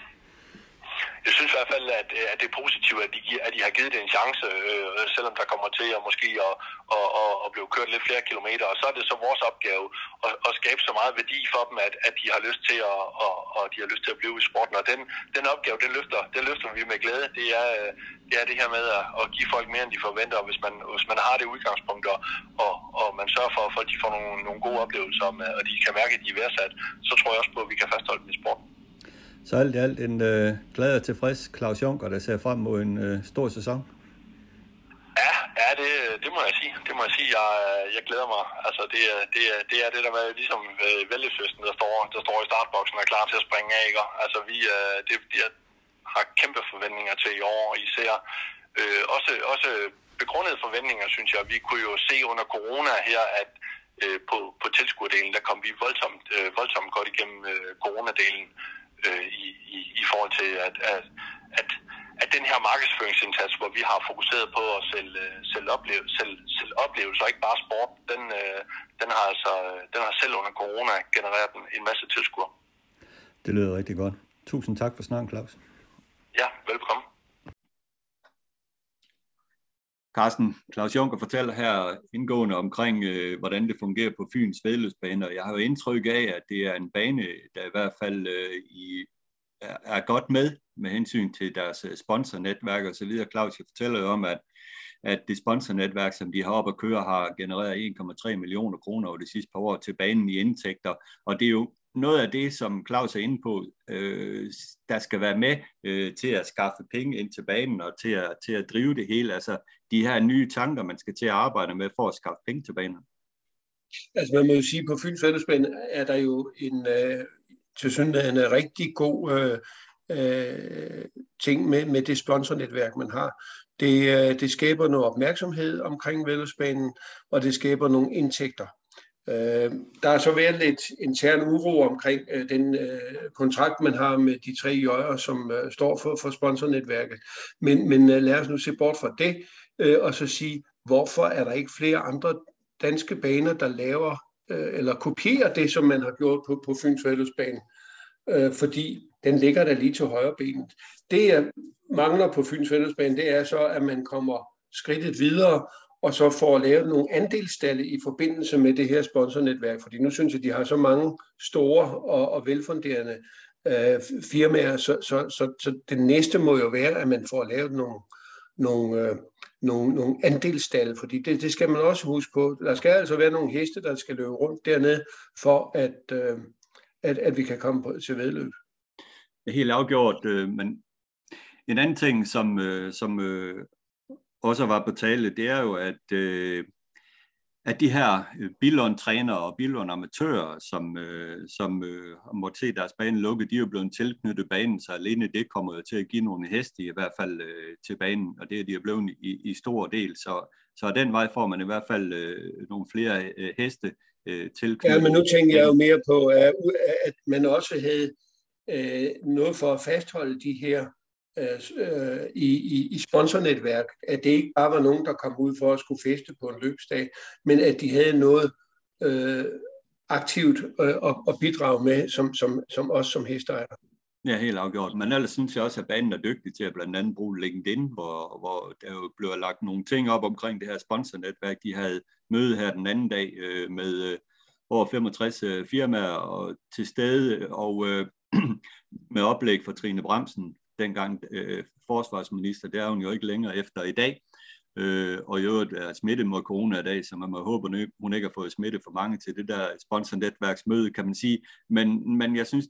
jeg synes i hvert fald, at, øh, at det er positivt, at de, at de har givet det en chance, øh, selvom der kommer til at måske at, at, at, at blive kørt lidt flere kilometer. Og så er det så vores opgave at, at skabe så meget værdi for dem, at, at de har lyst til at, at, at, de har lyst til at blive i sporten. Og den, den opgave, den løfter, den løfter vi med glæde. Det er, øh, det er det her med at, at give folk mere, end de forventer. Hvis man, hvis man har det udgangspunkt, og, og, og man sørger for, at folk de får nogle, nogle gode oplevelser, øh, og de kan mærke, at de er værdsat, så tror jeg også på, at vi kan fastholde dem i sporten. Så alt i alt en øh, glad og tilfreds Claus Juncker, der ser frem mod en øh, stor sæson. Ja, ja det, det må jeg sige. Det må jeg sige. Jeg, øh, jeg glæder mig. Altså, det, øh, det, øh, det er det, der var ligesom øh, vælgesøsten, der står, der står i startboksen og er klar til at springe af. Ikke? Altså, vi, øh, det, jeg har kæmpe forventninger til i år, især øh, også, også begrundede forventninger, synes jeg. Vi kunne jo se under corona her, at øh, på, på tilskuerdelen, der kom vi voldsomt, øh, voldsomt godt igennem øh, coronadelen øh, i, i, i forhold til, at, at, at, at den her markedsføringsindsats, hvor vi har fokuseret på at sælge, sælge, opleve, sælge, sælge oplevelser, ikke bare sport, den, øh, den, har altså, den har selv under corona genereret en, en masse tilskuere. Det lyder rigtig godt. Tusind tak for snakken, Claus. Ja, velkommen. Carsten, Claus Juncker fortæller her indgående omkring, øh, hvordan det fungerer på Fyns vedløbsbane, og jeg har jo indtryk af, at det er en bane, der i hvert fald øh, i, er, er godt med med hensyn til deres øh, sponsornetværk og så videre. Claus, jeg fortæller jo om, at, at det sponsornetværk, som de har op at køre, har genereret 1,3 millioner kroner over de sidste par år til banen i indtægter, og det er jo noget af det, som Claus er inde på, øh, der skal være med øh, til at skaffe penge ind til banen og til at, til at drive det hele. Altså de her nye tanker, man skal til at arbejde med for at skaffe penge til banen. Altså man må jo sige, på Fyns Fællesbane er der jo en øh, til synligheden en rigtig god øh, øh, ting med, med det sponsornetværk, man har. Det, øh, det skaber noget opmærksomhed omkring Fællesbanen, og det skaber nogle indtægter. Øh, der er så været lidt intern uro omkring øh, den øh, kontrakt, man har med de tre jøger, som øh, står for, for sponsornetværket. Men, men øh, lad os nu se bort fra det, øh, og så sige, hvorfor er der ikke flere andre danske baner, der laver øh, eller kopierer det, som man har gjort på, på Fyns Fællesbane? Øh, fordi den ligger der lige til højre benet. Det, jeg mangler på Fyns Fællesbane, det er så, at man kommer skridtet videre, og så får lavet nogle andelsstalle i forbindelse med det her sponsornetværk, fordi nu synes jeg, de har så mange store og, og velfunderende øh, firmaer, så, så, så, så det næste må jo være, at man får lavet nogle, nogle, øh, nogle, nogle andelsstalle, fordi det, det skal man også huske på. Der skal altså være nogle heste, der skal løbe rundt dernede, for at, øh, at, at vi kan komme på, til vedløb. Det er helt afgjort, øh, men en anden ting, som, øh, som øh, også var på tale, det er jo, at, øh, at de her øh, Billund-trænere og Billund-amatører, som, øh, som øh, måtte se deres bane lukke, de er jo blevet tilknyttet banen, så alene det kommer jo til at give nogle heste i hvert fald øh, til banen, og det er de er blevet i, i stor del. Så, så den vej får man i hvert fald øh, nogle flere øh, heste øh, tilknyttet. Ja, men nu tænker jeg jo mere på, at man også havde øh, noget for at fastholde de her Øh, øh, i, i, i sponsornetværk, at det ikke bare var nogen, der kom ud for at skulle feste på en løbsdag, men at de havde noget øh, aktivt øh, at, at bidrage med, som, som, som os som hesteejere. Ja, helt afgjort. Men ellers synes jeg også, at banen er dygtig til at blandt andet bruge LinkedIn, hvor, hvor der jo blev lagt nogle ting op omkring det her sponsornetværk. De havde møde her den anden dag øh, med øh, over 65 øh, firmaer og, til stede, og øh, med oplæg fra Trine Bremsen, dengang øh, forsvarsminister, det er hun jo ikke længere efter i dag, øh, og i øvrigt er smittet mod corona i dag, så man må håbe, at hun ikke har fået smittet for mange til det der sponsornetværksmøde, kan man sige. Men, men jeg synes,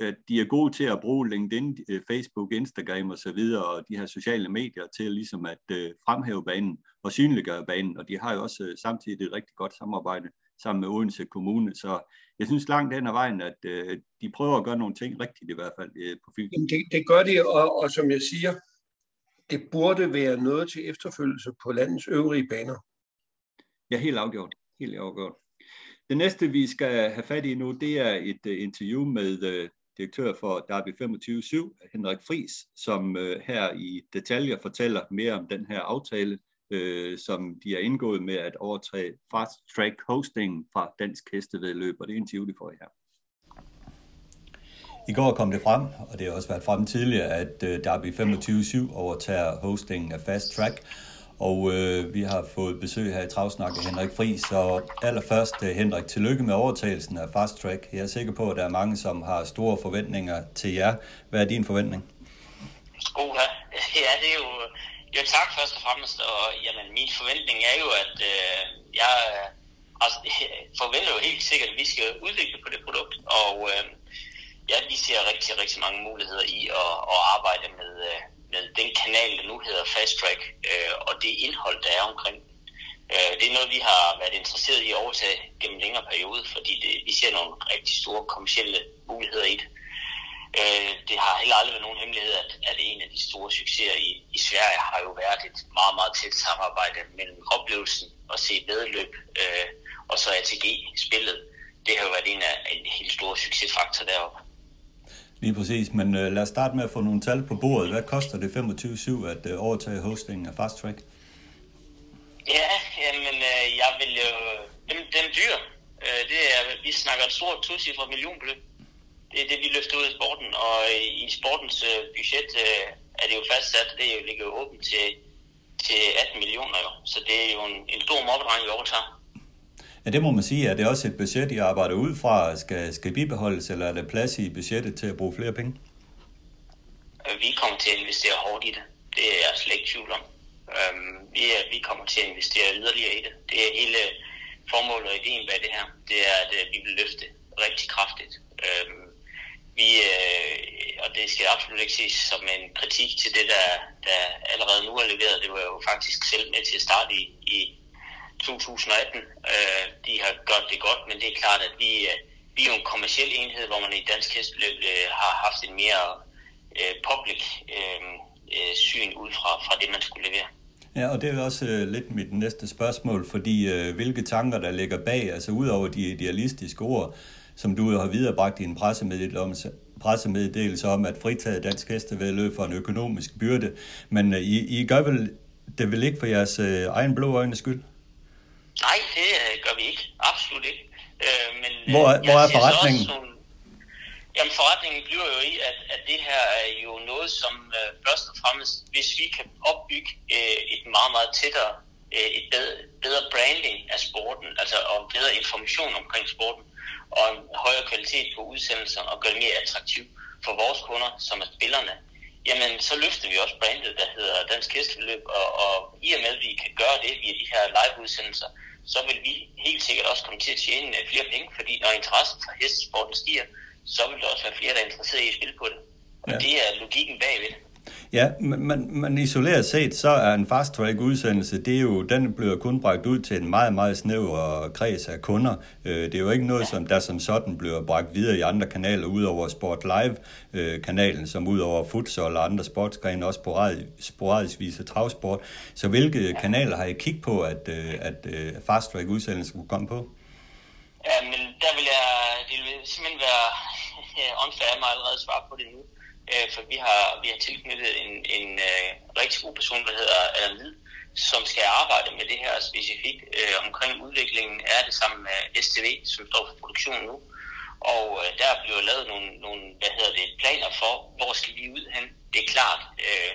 at de er gode til at bruge LinkedIn, øh, Facebook, Instagram og så videre, og de her sociale medier til ligesom at øh, fremhæve banen og synliggøre banen, og de har jo også øh, samtidig et rigtig godt samarbejde sammen med Odense Kommune. Så jeg synes langt hen ad vejen, at øh, de prøver at gøre nogle ting rigtigt i hvert fald øh, på Fyn. Det, det gør de, og, og som jeg siger, det burde være noget til efterfølgelse på landets øvrige baner. Ja, helt afgjort. Helt afgjort. Det næste, vi skal have fat i nu, det er et uh, interview med uh, direktør for Derby 25-7, Henrik Fris, som uh, her i detaljer fortæller mere om den her aftale, øh, som de har indgået med at overtage fast track hosting fra Dansk Hestevedløb, og det er en de får her. I går kom det frem, og det har også været frem tidligere, at øh, Derby 25-7 overtager hostingen af Fast Track, og øh, vi har fået besøg her i Travsnak af Henrik Friis. Så allerførst, øh, Henrik, tillykke med overtagelsen af Fast Track. Jeg er sikker på, at der er mange, som har store forventninger til jer. Hvad er din forventning? Oha, ja, det er jo jo, tak først og fremmest. Og jamen, min forventning er jo, at øh, jeg øh, altså, forventer jo helt sikkert, at vi skal udvikle på det produkt. Og øh, ja, vi ser rigtig, rigtig mange muligheder i at, at arbejde med, øh, med den kanal, der nu hedder Fast Track, øh, og det indhold, der er omkring øh, det er noget, vi har været interesseret i at overtage gennem længere periode, fordi det, vi ser nogle rigtig store kommersielle muligheder i det. Øh, det har heller aldrig været nogen hemmelighed, at, at en af de store succeser i, i Sverige har jo været et meget, meget tæt samarbejde mellem oplevelsen og se bedreløb øh, og så ATG-spillet. Det har jo været en af en helt store succesfaktor deroppe. Lige præcis, men øh, lad os starte med at få nogle tal på bordet. Hvad koster det 25-7 at øh, overtage hostingen af Fast Track? Ja, jamen, øh, jeg vil jo... Den, den dyr. Øh, det er, vi snakker et stort tocifret millionbeløb det er det, vi løfter ud af sporten, og i sportens øh, budget øh, er det jo fastsat, det jo, ligger jo åbent til, til 18 millioner jo, så det er jo en, en stor mobbedreng, vi overtager. Ja, det må man sige. Er det også et budget, I arbejder ud fra, skal, skal bibeholdes, eller er der plads i budgettet til at bruge flere penge? Øh, vi kommer til at investere hårdt i det. Det er jeg slet ikke tvivl om. Øhm, vi, er, vi kommer til at investere yderligere i det. Det er hele formålet og ideen bag det her. Det er, at vi vil løfte rigtig kraftigt Øh, vi, øh, og det skal absolut ikke ses som en kritik til det, der, der allerede nu er leveret. Det var jo faktisk selv med til at starte i, i 2018. Øh, de har gjort det godt, men det er klart, at vi, øh, vi er jo en kommersiel enhed, hvor man i dansk hestløb øh, har haft en mere øh, public øh, øh, syn ud fra, fra det, man skulle levere. Ja, og det er også øh, lidt mit næste spørgsmål, fordi øh, hvilke tanker, der ligger bag, altså udover de idealistiske ord, som du har viderebragt i en pressemeddelelse, pressemeddelelse om, at fritage dansk hestevedløb for en økonomisk byrde. Men øh, I, I gør vel det vel ikke for jeres øh, egen blå øjne skyld? Nej, det øh, gør vi ikke. Absolut ikke. Øh, men, hvor, er, hvor er forretningen? Nogle, jamen forretningen bliver jo i, at, at det her er jo noget, som øh, først og fremmest, hvis vi kan opbygge øh, et meget, meget tættere, øh, et bedre, bedre branding af sporten, altså og bedre information omkring sporten, og en højere kvalitet på udsendelser og gøre det mere attraktivt for vores kunder, som er spillerne, jamen så løfter vi også brandet, der hedder Dansk Hesteløb, og, og i og med, at vi kan gøre det via de her live-udsendelser, så vil vi helt sikkert også komme til at tjene øh, flere penge, fordi når interessen for hestesporten stiger, så vil der også være flere, der er interesseret i at spille på det. Og ja. det er logikken bagved. Ja, men, men isoleret set, så er en fast track udsendelse, det er jo, den bliver kun bragt ud til en meget, meget snæver kreds af kunder. Øh, det er jo ikke noget, som der som sådan bliver bragt videre i andre kanaler, udover Sport Live-kanalen, øh, som udover futsal og andre sportsgrene, også sporadisk viser travsport. Så hvilke kanaler har I kigget på, at, øh, at fast track udsendelse kunne komme på? Ja, men der vil jeg, det vil simpelthen være unfair mig allerede svare på det nu øh, for vi har, vi har tilknyttet en, en øh, rigtig god person, der hedder Adam Hvid, som skal arbejde med det her specifikt øh, omkring udviklingen er det sammen med STV, som står for produktionen nu. Og øh, der bliver lavet nogle, nogle hvad hedder det, planer for, hvor skal vi ud hen. Det er klart, øh,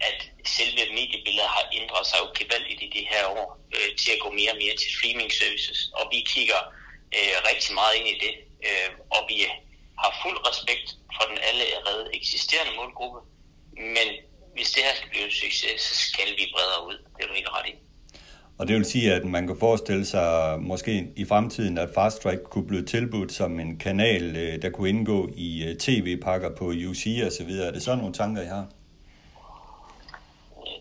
at selve mediebilledet har ændret sig jo gevaldigt i de her år øh, til at gå mere og mere til streaming services. Og vi kigger øh, rigtig meget ind i det. Øh, og vi har fuld respekt for den allerede eksisterende målgruppe, men hvis det her skal blive en succes, så skal vi bredere ud. Det er du ikke ret i. Og det vil sige, at man kan forestille sig måske i fremtiden, at Fast Track kunne blive tilbudt som en kanal, øh, der kunne indgå i øh, tv-pakker på UC og så videre. Er det sådan nogle tanker, I har?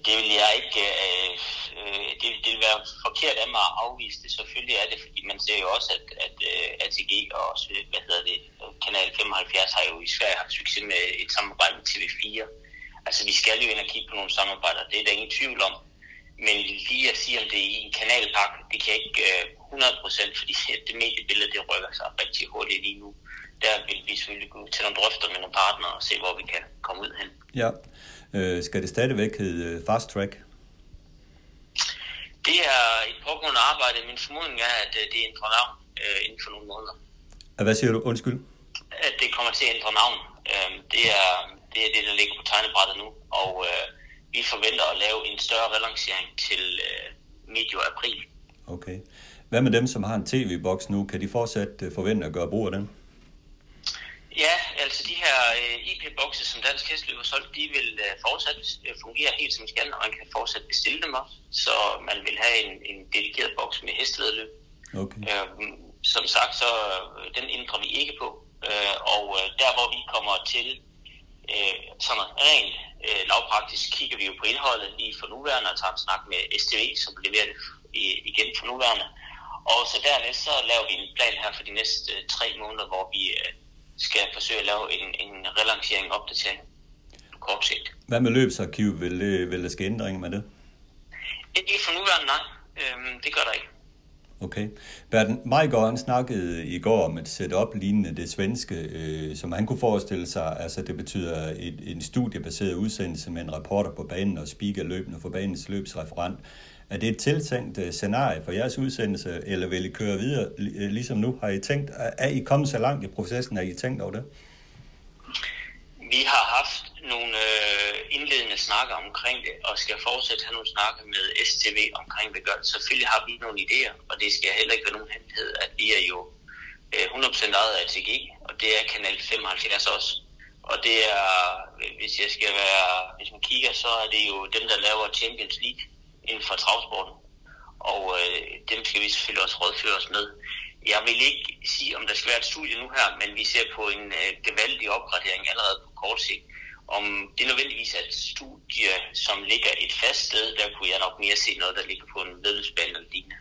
Det vil jeg ikke øh, øh, det, det vil være forkert af mig at afvise det. Selvfølgelig er det, fordi man ser jo også, at, at øh, uh, ATG og også, hvad hedder det, Kanal 75 har jo i Sverige haft succes med et samarbejde med TV4. Altså, vi skal jo ind og kigge på nogle samarbejder, det er der ingen tvivl om. Men lige at sige, om det er i en kanalpakke, det kan jeg ikke uh, øh, 100%, fordi det mediebillede, det rykker sig rigtig hurtigt lige nu. Der vil vi selvfølgelig gå til nogle drøfter med nogle partnere og se, hvor vi kan komme ud hen. Ja. Øh, skal det stadigvæk hedde øh, Fast Track? Det er et pågående arbejde. Min formodning er, at øh, det ændrer navn øh, inden for nogle måneder. Hvad siger du? Undskyld. At det kommer til at ændre navn. Øh, det, er, det er det, der ligger på tegnebrættet nu. Og øh, vi forventer at lave en større relancering til øh, medio april. Okay. Hvad med dem, som har en tv-boks nu? Kan de fortsat øh, forvente at gøre brug af den? Ja, altså de her øh, IP-bokse, som Dansk Hesteløb har solgt, de vil øh, fortsat øh, fungere helt som skal, og man kan fortsat bestille dem også. Så man vil have en, en dedikeret boks med hestevedløb. Okay. Øh, som sagt, så øh, den ændrer vi ikke på. Øh, og øh, der, hvor vi kommer til øh, sådan rent øh, lavpraktisk, kigger vi jo på indholdet lige for nuværende og tager en snak med STV, som leverer det igen for nuværende. Og så dernæst så laver vi en plan her for de næste øh, tre måneder, hvor vi øh, skal forsøge at lave en, en relancering og opdatering på kort sigt. Hvad med løbsarkiv? Vil, det, vil der ske ændringer med det? Ikke for nuværende, nej. Øhm, det gør der ikke. Okay. Berten Majgaard, snakkede i går om et setup lignende det svenske, øh, som han kunne forestille sig. Altså det betyder et, en studiebaseret udsendelse med en reporter på banen og speaker løbende for banens løbsreferent. Er det et tiltænkt øh, scenarie for jeres udsendelse, eller vil I køre videre øh, ligesom nu? Har I tænkt, er I kommet så langt i processen, at I tænkt over det? Vi har haft nogle øh, indledende snakker omkring det, og skal fortsætte have nogle snakker med STV omkring det gør. Selvfølgelig har vi nogle idéer, og det skal heller ikke være nogen hemmelighed, at vi er jo øh, 100% ejet af ATG, og det er Kanal 75 også. Og det er, hvis jeg skal være, hvis man kigger, så er det jo dem, der laver Champions League inden for travsporten. Og øh, dem skal vi selvfølgelig også rådføre os med. jeg vil ikke sige, om der skal være et studie nu her, men vi ser på en øh, gevaldig opgradering allerede på kort sigt. Om det nødvendigvis er et studie, som ligger et fast sted, der kunne jeg nok mere se noget, der ligger på en vedløbsbane eller lignende.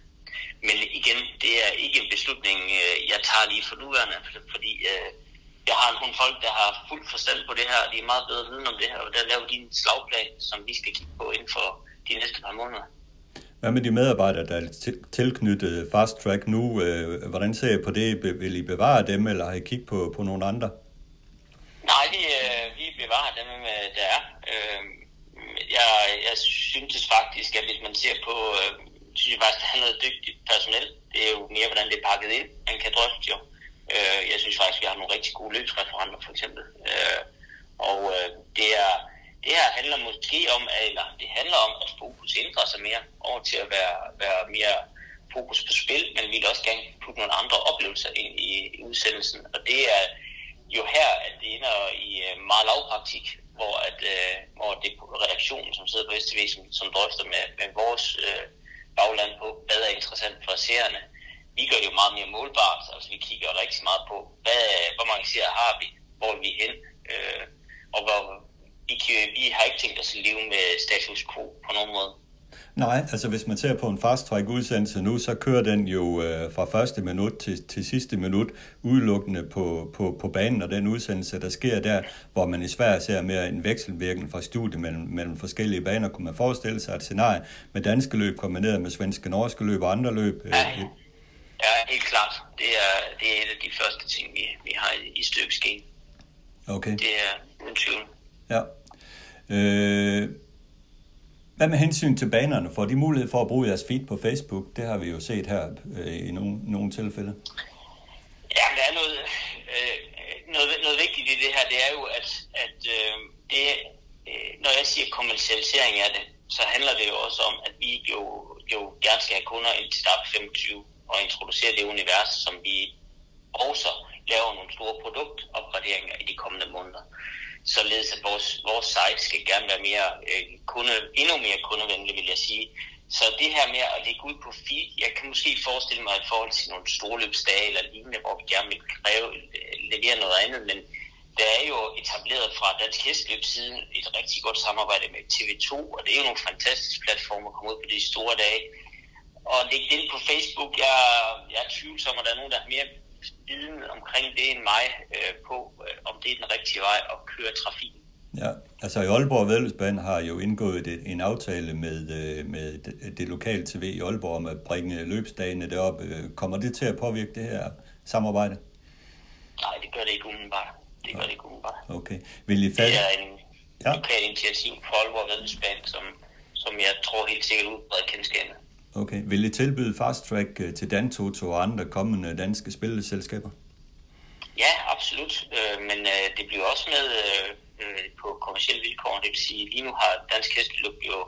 Men igen, det er ikke en beslutning, øh, jeg tager lige for nuværende, fordi øh, jeg har nogle folk, der har fuld forstand på det her, og de er meget bedre viden om det her, og der laver de en slagplan, som vi skal kigge på inden for de næste par måneder. Hvad med de medarbejdere, der er tilknyttet Fast Track nu? Øh, hvordan ser I på det? Vil I bevare dem, eller har I kigget på, på nogle andre? Nej, vi, øh, vi bevarer dem, øh, der er. Jeg, jeg synes faktisk, at hvis man ser på, synes jeg faktisk, at han er noget dygtigt personel. Det er jo mere, hvordan det er pakket ind. Man kan drøfte jo. Jeg synes faktisk, at vi har nogle rigtig gode løbsreferenter, for eksempel. Og det er, det her handler måske om, eller det handler om, at fokus ændrer sig mere over til at være, være mere fokus på spil, men vi vil også gerne putte nogle andre oplevelser ind i, i udsendelsen. Og det er jo her, at det ender i øh, meget lavpraktik, hvor, at, øh, hvor det er redaktionen, som sidder på STV, som, som drøfter med, med vores øh, bagland på, hvad er interessant for seerne. Vi gør det jo meget mere målbart, altså vi kigger rigtig meget på, hvad, hvor mange seere har vi, hvor er vi hen, øh, og hvor, vi, kan, vi har ikke tænkt os at leve med status quo på nogen måde. Nej, altså hvis man ser på en fast track udsendelse nu, så kører den jo øh, fra første minut til, til sidste minut udelukkende på, på, på banen, og den udsendelse, der sker der, hvor man i Sverige ser mere en vekselvirkning fra studiet mellem, mellem forskellige baner, kunne man forestille sig et scenarie med danske løb kombineret med svenske, norske løb og andre løb. Øh, ja, ja helt klart. Det er, det er et af de første ting, vi, vi har i, i støbeskeen. Okay. Det er uden tvivl. Ja. Øh, hvad med hensyn til banerne? Får de mulighed for at bruge jeres feed på Facebook? Det har vi jo set her øh, i nogle, nogle tilfælde. Ja, der er noget, øh, noget, noget vigtigt i det her. Det er jo, at, at øh, det, øh, når jeg siger kommercialisering af det, så handler det jo også om, at vi jo, jo gerne skal have kunder ind til start 25 og introducere det univers, som vi også laver nogle store produktopgraderinger i de kommende måneder således at vores, vores site skal gerne være mere øh, kunde, endnu mere kundevenlig, vil jeg sige. Så det her med at lægge ud på feed, jeg kan måske forestille mig i forhold til nogle storløbsdage eller lignende, hvor vi gerne vil kræve, øh, levere noget andet, men der er jo etableret fra Dansk Hestløb siden et rigtig godt samarbejde med TV2, og det er jo nogle fantastiske platformer at komme ud på de store dage. Og lægge det ind på Facebook, jeg, jeg er tvivlsom, at der er nogen, der har mere viden omkring det end mig øh, på, øh, om det er den rigtige vej at køre trafikken. Ja, altså i Aalborg Vædelsband har jo indgået et, en aftale med, øh, med det, det lokale TV i Aalborg om at bringe løbsdagene derop. Øh, kommer det til at påvirke det her samarbejde? Nej, det gør det ikke umiddelbart. Det gør det ikke umiddelbart. Okay. Vil I fald... Det er en ja. lokal initiativ for Aalborg Vædelsband, som, som jeg tror helt sikkert udbreder kendskabet. Okay. Vil I tilbyde fast track øh, til Dantoto og andre kommende danske spilleselskaber? Ja, absolut. Øh, men øh, det bliver også med på kommersielle vilkår. Det vil sige, lige nu har Dansk Hesteløb jo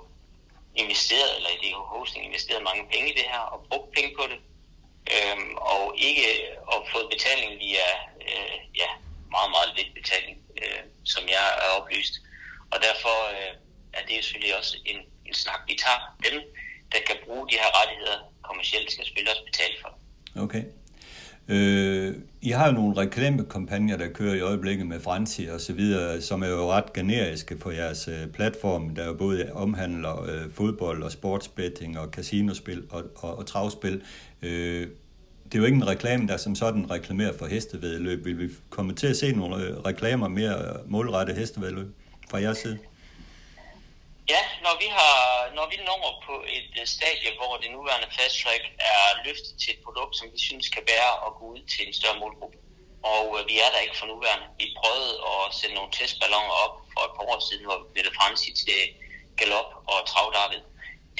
investeret, eller i DH Hosting investeret mange penge i det her, og brugt penge på det. Øhm, og ikke og fået betaling via ja, meget, meget lidt betaling, som jeg er oplyst. Og derfor er det selvfølgelig også en, en snak, vi tager. Dem, der kan bruge de her rettigheder kommercielt, skal spillere betale for. Okay. Øh, I har jo nogle reklamekampagner, der kører i øjeblikket med Franci og så videre, som er jo ret generiske på jeres øh, platform, der jo både omhandler øh, fodbold og sportsbetting og casinospil og, og, og travspil. Øh, det er jo ikke en reklame, der som sådan reklamerer for hestevedløb. Vil vi komme til at se nogle øh, reklamer mere øh, målrettet hestevedløb fra jeres side? Ja, når vi, har, når vi når på et øh, stadie, hvor det nuværende fast track er løftet til et produkt, som vi synes kan bære og gå ud til en større målgruppe. Og øh, vi er der ikke for nuværende. Vi prøvede at sætte nogle testballoner op for et par år siden, hvor vi blev fremsigt til galop og travdarvet.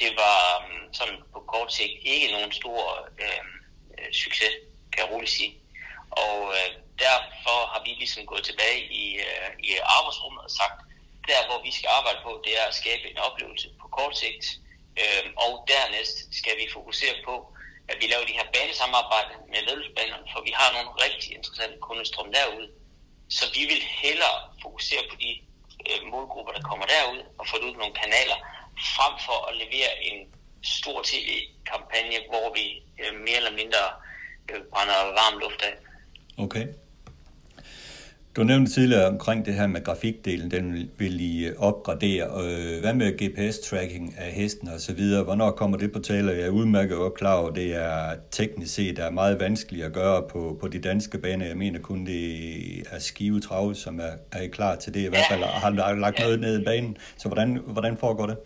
Det var um, sådan på kort sigt ikke nogen stor øh, øh, succes, kan jeg roligt sige. Og øh, derfor har vi ligesom gået tilbage i, øh, i arbejdsrummet og sagt, der, hvor vi skal arbejde på, det er at skabe en oplevelse på kort sigt. Øh, og dernæst skal vi fokusere på, at vi laver de her banesamarbejde med ledelsesbanerne, for vi har nogle rigtig interessante kundestrøm derude. Så vi vil hellere fokusere på de øh, målgrupper, der kommer derud, og få ud nogle kanaler, frem for at levere en stor tv-kampagne, hvor vi øh, mere eller mindre øh, brænder varm luft af. Okay. Du nævnte tidligere omkring det her med grafikdelen, den vil I opgradere. Øh, hvad med GPS-tracking af hesten og så videre? Hvornår kommer det på tale? Jeg er udmærket og klar over, det er teknisk set er meget vanskeligt at gøre på, på de danske baner. Jeg mener kun, det er Skive Trav, som er, er klar til det. I hvert fald har lagt noget ned i banen. Så hvordan, hvordan foregår det?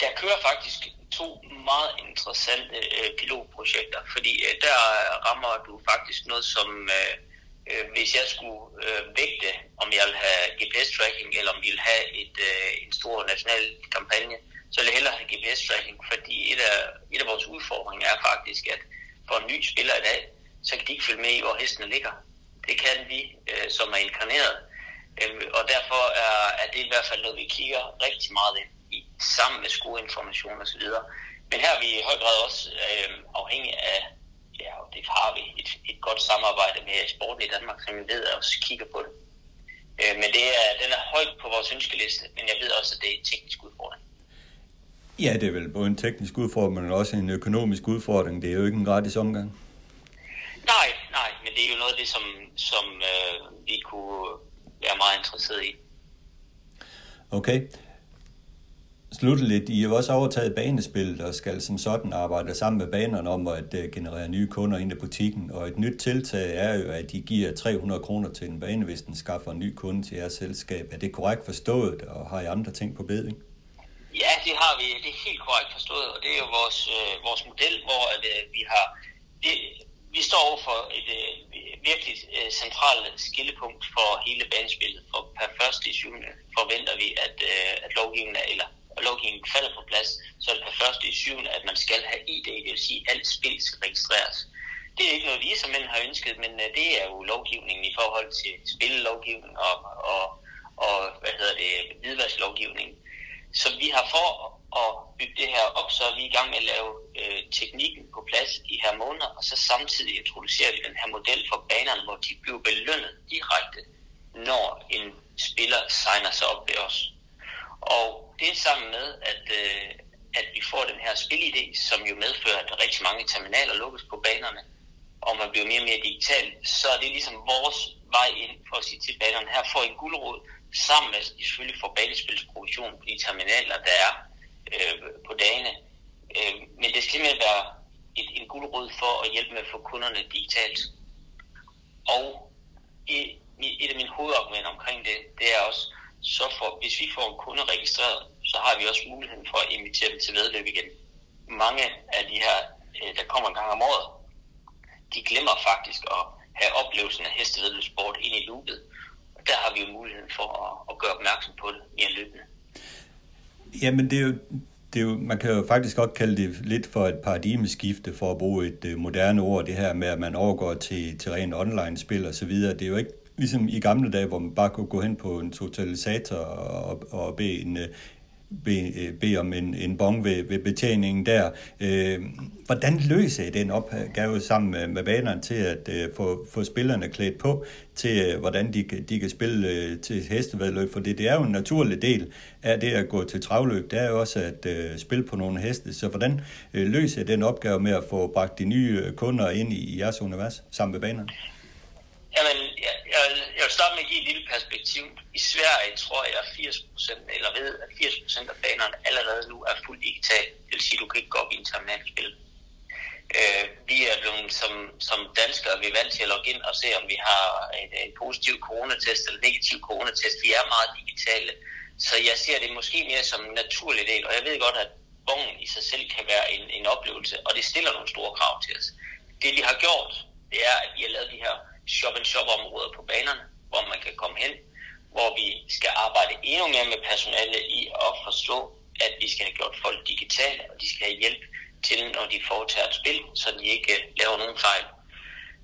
Der kører faktisk to meget interessante øh, pilotprojekter, fordi øh, der rammer du faktisk noget, som... Øh, øh, hvis jeg skulle øh, vægte, om jeg vil have GPS-tracking, eller om vi vil have et, øh, en stor national kampagne, så ville jeg hellere have GPS-tracking, fordi et af, et af vores udfordringer er faktisk, at for en ny spiller i dag, så kan de ikke følge med i, hvor hestene ligger. Det kan vi, øh, som er inkarneret. Øh, og derfor er, er det i hvert fald noget, vi kigger rigtig meget ind i, sammen med skoinformation osv. Men her er vi i høj grad også øh, afhængige af ja, og det har vi et, et godt samarbejde med sporten i Danmark, som vi ved også kigger på det. Øh, men det er, den er højt på vores ønskeliste, men jeg ved også, at det er en teknisk udfordring. Ja, det er vel både en teknisk udfordring, men også en økonomisk udfordring. Det er jo ikke en gratis omgang. Nej, nej, men det er jo noget af det, som, som øh, vi kunne være meget interesseret i. Okay slutteligt, I har også overtaget banespillet og skal som sådan arbejde sammen med banerne om at øh, generere nye kunder ind i butikken. Og et nyt tiltag er jo, at I giver 300 kroner til en bane, hvis den skaffer en ny kunde til jeres selskab. Er det korrekt forstået, og har I andre ting på beding? Ja, det har vi. Det er helt korrekt forstået, og det er jo vores, øh, vores model, hvor at, øh, vi har... Det, vi står over for et øh, virkelig øh, centralt skillepunkt for hele banespillet. For per første i syvende forventer vi, at, øh, at lovgivningen er, eller og lovgivningen falder på plads, så er det per første i syvende, at man skal have ID, det vil sige, at alt spil skal registreres. Det er ikke noget, vi som mænd har ønsket, men øh, det er jo lovgivningen i forhold til spillelovgivning og, og, og hvad hedder det, hvidvarslovgivning. Så vi har for at bygge det her op, så er vi i gang med at lave øh, teknikken på plads i her måneder, og så samtidig introducerer vi den her model for banerne, hvor de bliver belønnet direkte, når en spiller signer sig op ved os. Og det sammen med, at, øh, at vi får den her spilidé, som jo medfører, at rigtig mange terminaler lukkes på banerne, og man bliver mere og mere digital, så er det ligesom vores vej ind for at sige til banerne, her får en guldråd, sammen med, at de selvfølgelig får banespilsproduktion på de terminaler, der er øh, på dagene. Øh, men det skal simpelthen være et, en guldråd for at hjælpe med at få kunderne digitalt. Og i, et af mine hovedargumenter omkring det, det er også, så for, hvis vi får en kunde registreret, så har vi også muligheden for at invitere dem til vedløb igen. Mange af de her, øh, der kommer en gang om året, de glemmer faktisk at have oplevelsen af hestevedløbssport ind i loopet. Og der har vi jo muligheden for at, at gøre opmærksom på det mere løbende. Jamen det er jo, det er jo, man kan jo faktisk godt kalde det lidt for et paradigmeskifte, for at bruge et øh, moderne ord, det her med, at man overgår til, til rent online-spil og så videre. Det er jo ikke ligesom i gamle dage, hvor man bare kunne gå hen på en totalisator og, og bede, en, øh, bede, øh, bede om en, en bong ved, ved betjeningen der. Øh, hvordan løser I den opgave sammen med, med banerne til at øh, få, få spillerne klædt på til, øh, hvordan de, de kan spille øh, til hestevedløb? For det, det er jo en naturlig del af det at gå til travløb. Det er jo også at øh, spille på nogle heste. Så hvordan øh, løser I den opgave med at få bragt de nye kunder ind i, i jeres univers sammen med banerne? Jamen, jeg, jeg, jeg vil starte med at give et lille perspektiv. I Sverige tror jeg, at 80% eller ved, at 80% af banerne allerede nu er fuldt digital. Det vil sige, at du kan ikke gå op i en terminalspil. Øh, vi er blevet som, som danskere, vi er vant til at logge ind og se, om vi har en, en positiv coronatest eller negativ coronatest. Vi er meget digitale. Så jeg ser det måske mere som en naturlig del, og jeg ved godt, at vognen i sig selv kan være en, en oplevelse, og det stiller nogle store krav til os. Det vi har gjort, det er, at vi har lavet de her shop-and-shop-områder på banerne, hvor man kan komme hen, hvor vi skal arbejde endnu mere med personale i at forstå, at vi skal have gjort folk digitale, og de skal have hjælp til, når de foretager et spil, så de ikke laver nogen fejl.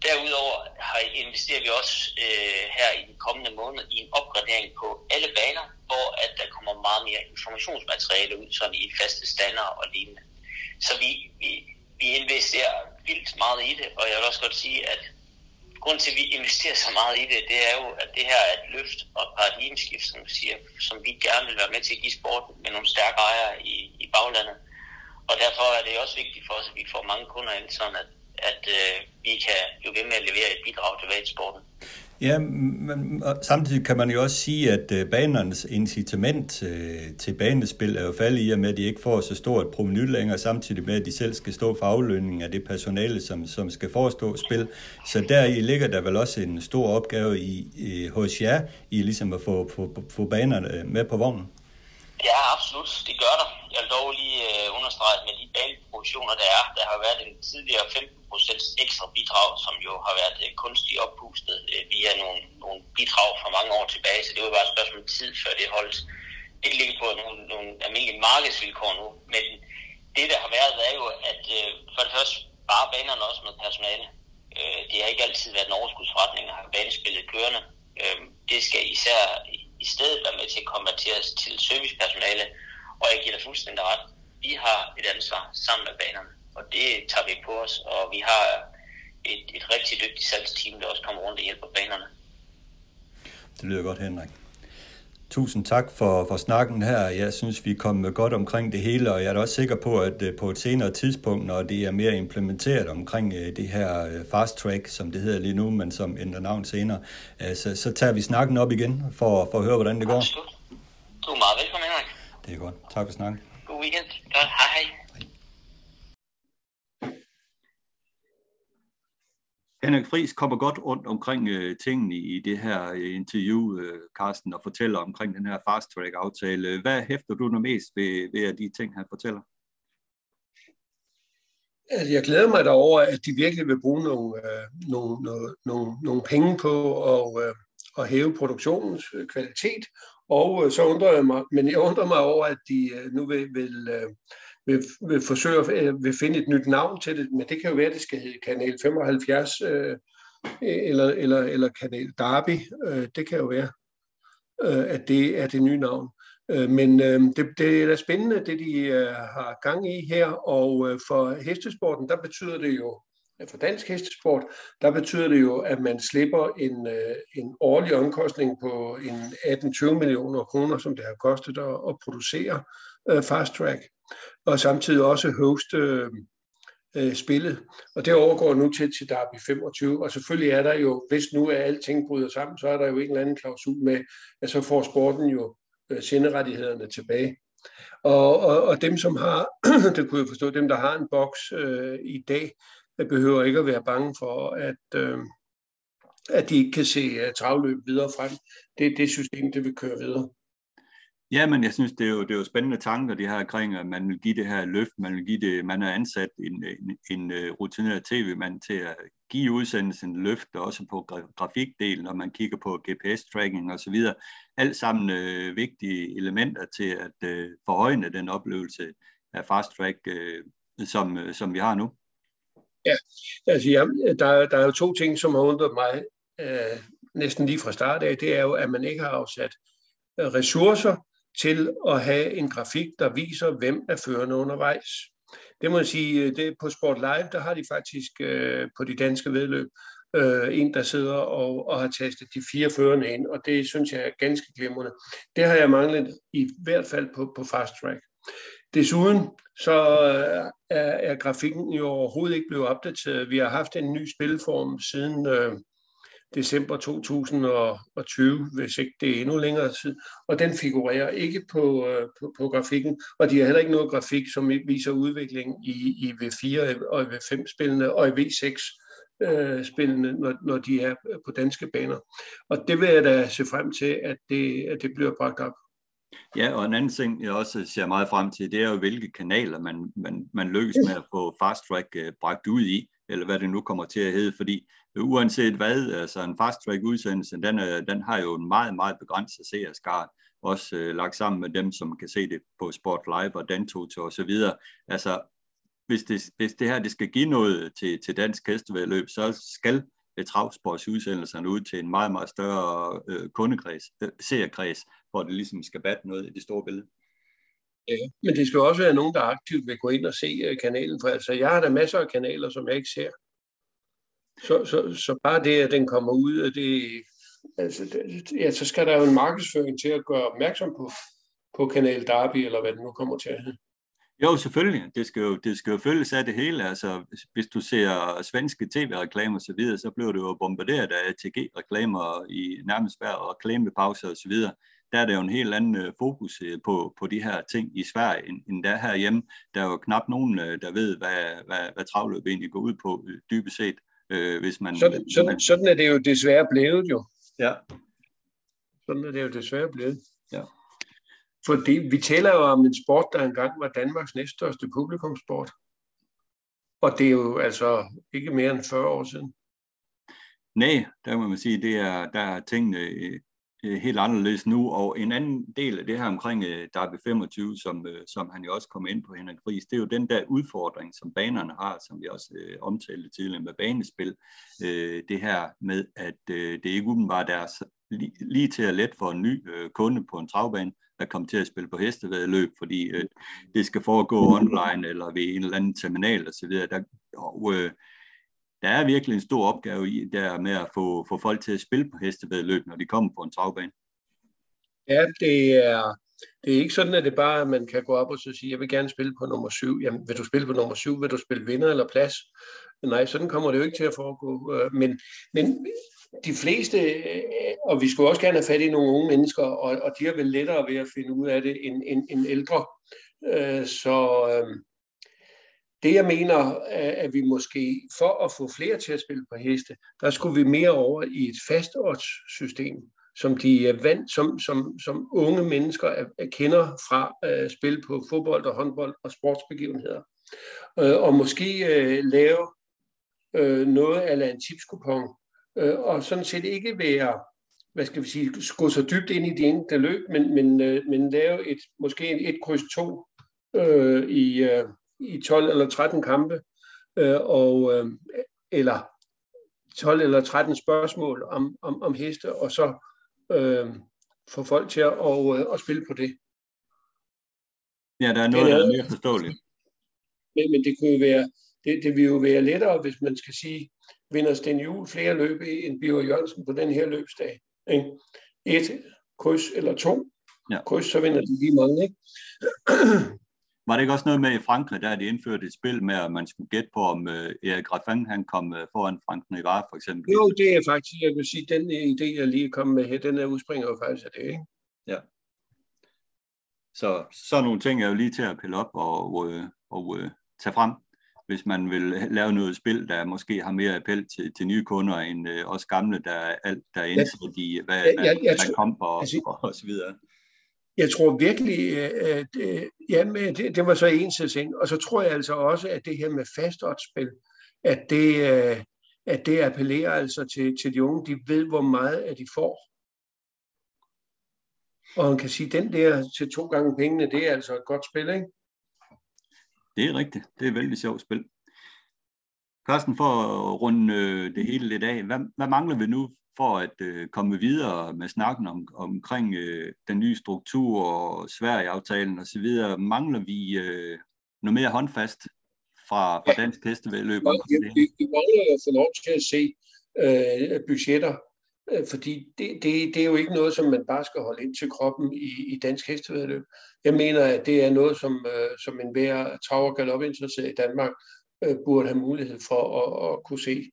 Derudover har, investerer vi også øh, her i de kommende måneder i en opgradering på alle baner, hvor at der kommer meget mere informationsmateriale ud, sådan i faste standarder og lignende. Så vi, vi, vi investerer vildt meget i det, og jeg vil også godt sige, at grund til, at vi investerer så meget i det, det er jo, at det her er et løft og et paradigmeskift, som, siger, som vi gerne vil være med til at give sporten med nogle stærke ejere i, i baglandet. Og derfor er det også vigtigt for os, at vi får mange kunder ind, sådan at, at øh, vi kan blive ved med at levere et bidrag til vægtsporten. Ja, men samtidig kan man jo også sige, at øh, banernes incitament øh, til banespil er jo faldet i og med, at de ikke får så stort proveny længere, samtidig med, at de selv skal stå for aflønningen af det personale, som, som skal forestå spil. Så der i ligger der vel også en stor opgave i, i hos jer, i ligesom at få, få, få banerne øh, med på vognen. Ja, absolut. Det gør der. Jeg vil dog lige øh, understrege, at med de baneproduktioner, der er, der har været en tidligere 15% ekstra bidrag, som jo har været øh, kunstigt oppustet øh, via nogle, nogle bidrag fra mange år tilbage, så det var bare et spørgsmål tid, før det holdt. Det ligger på nogle, nogle almindelige markedsvilkår nu, men det, der har været, er jo, at øh, for det første bare banerne også med personale. Øh, det har ikke altid været en overskudsforretning at have banespillet kørende. Øh, det skal især i stedet være med til at konverteres til servicepersonale. Og jeg giver dig fuldstændig ret. Vi har et ansvar sammen med banerne, og det tager vi på os. Og vi har et, et rigtig dygtigt salgsteam, der også kommer rundt og hjælper banerne. Det lyder godt, Henrik. Tusind tak for, for snakken her. Jeg synes, vi kom godt omkring det hele, og jeg er da også sikker på, at øh, på et senere tidspunkt, når det er mere implementeret omkring øh, det her øh, fast track, som det hedder lige nu, men som ændrer navn senere, så, så tager vi snakken op igen for, for at høre, hvordan det går. Absolut. Du er meget velkommen, Henrik. Det er godt. Tak for snakken. God weekend. Godt. Hej hej. Henrik Friis kommer godt rundt omkring øh, tingene i det her øh, interview, øh, Carsten, og fortæller omkring den her fast track aftale. Hvad hæfter du nu mest ved, ved de ting, han fortæller? Altså, jeg glæder mig derover, at de virkelig vil bruge nogle, øh, nogle, nogle, nogle, nogle penge på at, øh, at hæve produktionens øh, kvalitet, og øh, så undrer jeg mig, men jeg undrer mig over, at de øh, nu vil, vil øh, vil, vil forsøge at øh, vil finde et nyt navn til det, men det kan jo være, at det skal hedde Kanal 75 øh, eller, eller, eller Kanal Derby. Øh, det kan jo være, øh, at det er det nye navn. Øh, men øh, det, det er da spændende, det de øh, har gang i her, og øh, for hestesporten, der betyder det jo, for dansk hestesport, der betyder det jo, at man slipper en, øh, en årlig omkostning på en 18-20 millioner kroner, som det har kostet at, at producere øh, fast track og samtidig også hoste øh, øh, spillet. Og det overgår nu til til Derby 25, og selvfølgelig er der jo, hvis nu er alting bryder sammen, så er der jo en eller anden klausul med, at så får sporten jo øh, senderettighederne tilbage. Og, og, og dem, som har, det kunne jeg forstå, dem, der har en boks øh, i dag, øh, behøver ikke at være bange for, at, øh, at de ikke kan se uh, travløb videre frem. Det, det system, det vil køre videre. Ja, men jeg synes, det er jo, det er jo spændende tanker, de her omkring, at man vil give det her løft, man vil give det, man har ansat en, en, en øh, rutineret tv-mand til at give udsendelsen løft, også på grafikdelen, når man kigger på GPS-tracking osv. Alt sammen øh, vigtige elementer til at øh, forhøjne den oplevelse af fast track, øh, som, øh, som vi har nu. Ja, altså ja, der, der er jo to ting, som har undret mig øh, næsten lige fra start af. Det er jo, at man ikke har afsat øh, ressourcer til at have en grafik, der viser, hvem er førende undervejs. Det må jeg sige, øh, det på Sport Live, der har de faktisk øh, på de danske vedløb øh, en, der sidder og, og har tastet de fire førende ind, og det synes jeg er ganske glimrende. Det har jeg manglet i hvert fald på, på Fast Track. Desuden så øh, er, er grafikken jo overhovedet ikke blevet opdateret. Vi har haft en ny spilform siden øh, december 2020, hvis ikke det er endnu længere tid, og den figurerer ikke på, øh, på, på grafikken, og de har heller ikke noget grafik, som viser udviklingen i, i V4 og V5-spillene og i V6 øh, spillene, når, når de er på danske baner. Og det vil jeg da se frem til, at det, at det bliver bragt op. Ja, og en anden ting, jeg også ser meget frem til, det er jo, hvilke kanaler man, man, man lykkes med at få fast track øh, bragt ud i, eller hvad det nu kommer til at hedde, fordi uanset hvad, altså en fast track udsendelse, den, er, den har jo en meget, meget begrænset seerskare, også øh, lagt sammen med dem, som kan se det på Sport Live og Dantoto og så videre. Altså, hvis det, hvis det her det skal give noget til, til dansk hestevedløb, så skal øh, travsportsudsendelserne ud til en meget, meget større øh, kundekreds, øh, seerkreds, hvor det ligesom skal batte noget i det store billede. Ja, men det skal også være nogen, der aktivt vil gå ind og se øh, kanalen, for altså, jeg har da masser af kanaler, som jeg ikke ser. Så, så, så bare det, at den kommer ud af det, altså, det, ja, så skal der jo en markedsføring til at gøre opmærksom på, på Kanal Derby, eller hvad det nu kommer til at hedde. Jo, selvfølgelig. Det skal jo, det skal jo følges af det hele. Altså, hvis du ser svenske tv-reklamer og så videre, så bliver du jo bombarderet af ATG-reklamer i nærmest hver reklamepause og så videre. Der er det jo en helt anden øh, fokus øh, på, på de her ting i Sverige, end, end der herhjemme. Der er jo knap nogen, øh, der ved, hvad, hvad, hvad travløb egentlig går ud på, dybest set. Øh, hvis man, sådan, sådan, man... sådan er det jo desværre blevet jo. Ja. Sådan er det jo desværre blevet. Ja. Fordi vi taler jo om en sport, der engang var Danmarks næststørste publikumsport. Og det er jo altså ikke mere end 40 år siden. Nej, der må man sige, det er, der er tingene øh, øh, Øh, helt anderledes nu. Og en anden del af det her omkring øh, Derby 25, som, øh, som han jo også kom ind på, Henrik Friis, det er jo den der udfordring, som banerne har, som vi også øh, omtalte tidligere med banespil. Øh, det her med, at øh, det ikke udenbart er lige, lige til at let for en ny øh, kunde på en travbane, der kommer til at spille på hestevedløb, fordi øh, det skal foregå online eller ved en eller anden terminal osv. Der, og, øh, der er virkelig en stor opgave i der med at få, få folk til at spille på hestevedløb, når de kommer på en travbane. Ja, det er, det er ikke sådan, at det bare, at man kan gå op og så sige, jeg vil gerne spille på nummer syv. Jamen, vil du spille på nummer syv? Vil du spille vinder eller plads? Nej, sådan kommer det jo ikke til at foregå. Øh, men, men de fleste, øh, og vi skulle også gerne have fat i nogle unge mennesker, og, og de har vel lettere ved at finde ud af det end, end, end ældre. Øh, så øh, det jeg mener, er, at vi måske for at få flere til at spille på heste, der skulle vi mere over i et fastodds-system, som de er vant, som, som, som unge mennesker er, er kender fra uh, spil på fodbold og håndbold og sportsbegivenheder. Øh, og måske øh, lave øh, noget af en tipskupon, øh, og sådan set ikke være, hvad skal vi sige, gå så dybt ind i de enkelte løb, men, men, øh, men lave et, måske et, kryds 2 øh, i, øh, i 12 eller 13 kampe, øh, og, øh, eller 12 eller 13 spørgsmål om, om, om heste, og så øh, få folk til at, og, øh, at spille på det. Ja, der er noget, der er mere forståeligt. Men, men det kunne jo være, det, det vil jo være lettere, hvis man skal sige, vinder Sten Juhl flere løb end Biver Jørgensen på den her løbsdag. Ikke? Et kryds eller to ja. kryds, så vinder de lige mange. Ikke? Var det ikke også noget med i Frankrig, der de indførte et spil med, at man skulle gætte på, om uh, Erik Raffin han kom uh, foran Frank Navarre, for eksempel? Jo, det er faktisk, jeg vil sige, den idé, jeg lige kom med her, den er udspringer jo faktisk af det, ikke? Ja. Så sådan nogle ting er jo lige til at pille op og, og, og, og tage frem hvis man vil lave noget spil, der måske har mere appel til, til nye kunder end øh, os gamle, der, alt, der er indsat i, hvad, jeg, jeg, jeg, hvad kommer og, altså, og, og så videre. Jeg tror virkelig, øh, øh, at jamen, det, det var så en ting, og så tror jeg altså også, at det her med fastodspil, at det, øh, at det appellerer altså til, til de unge, de ved, hvor meget at de får. Og man kan sige, at den der til to gange pengene, det er altså et godt spil, ikke? Det er rigtigt. Det er et vældig sjovt spil. Carsten, for at runde det hele lidt af, hvad, hvad mangler vi nu for at øh, komme videre med snakken om, omkring øh, den nye struktur og Sverige-aftalen osv.? Mangler vi øh, noget mere håndfast fra, fra dansk hestevedløb? Vi, vi, vi mangler at få lov til at se øh, budgetter Øh, fordi det, det, det er jo ikke noget, som man bare skal holde ind til kroppen i, i dansk hestevedløb. Jeg mener, at det er noget, som, øh, som en hver trav- og galopinteresseret i Danmark øh, burde have mulighed for at, at kunne se.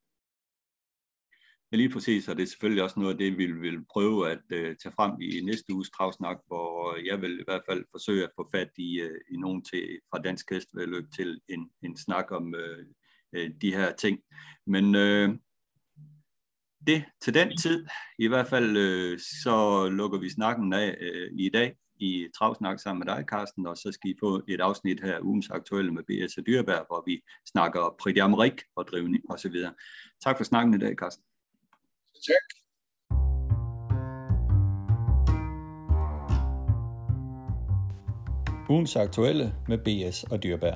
Ja, lige præcis, og det er selvfølgelig også noget af det, vi vil prøve at uh, tage frem i næste uges travsnak, hvor jeg vil i hvert fald forsøge at få fat i, uh, i nogen til, fra Dansk Hestevedløb til en, en snak om uh, uh, de her ting. Men uh, det til den tid. I hvert fald uh, så lukker vi snakken af uh, i dag i Travsnak sammen med dig, Carsten, og så skal I få et afsnit her ugens aktuelle med B.S. og Dyreberg, hvor vi snakker Prix Amerik og drivning osv. Tak for snakken i dag, Carsten. Tak. Ugens aktuelle med B.S. og Dyrbær.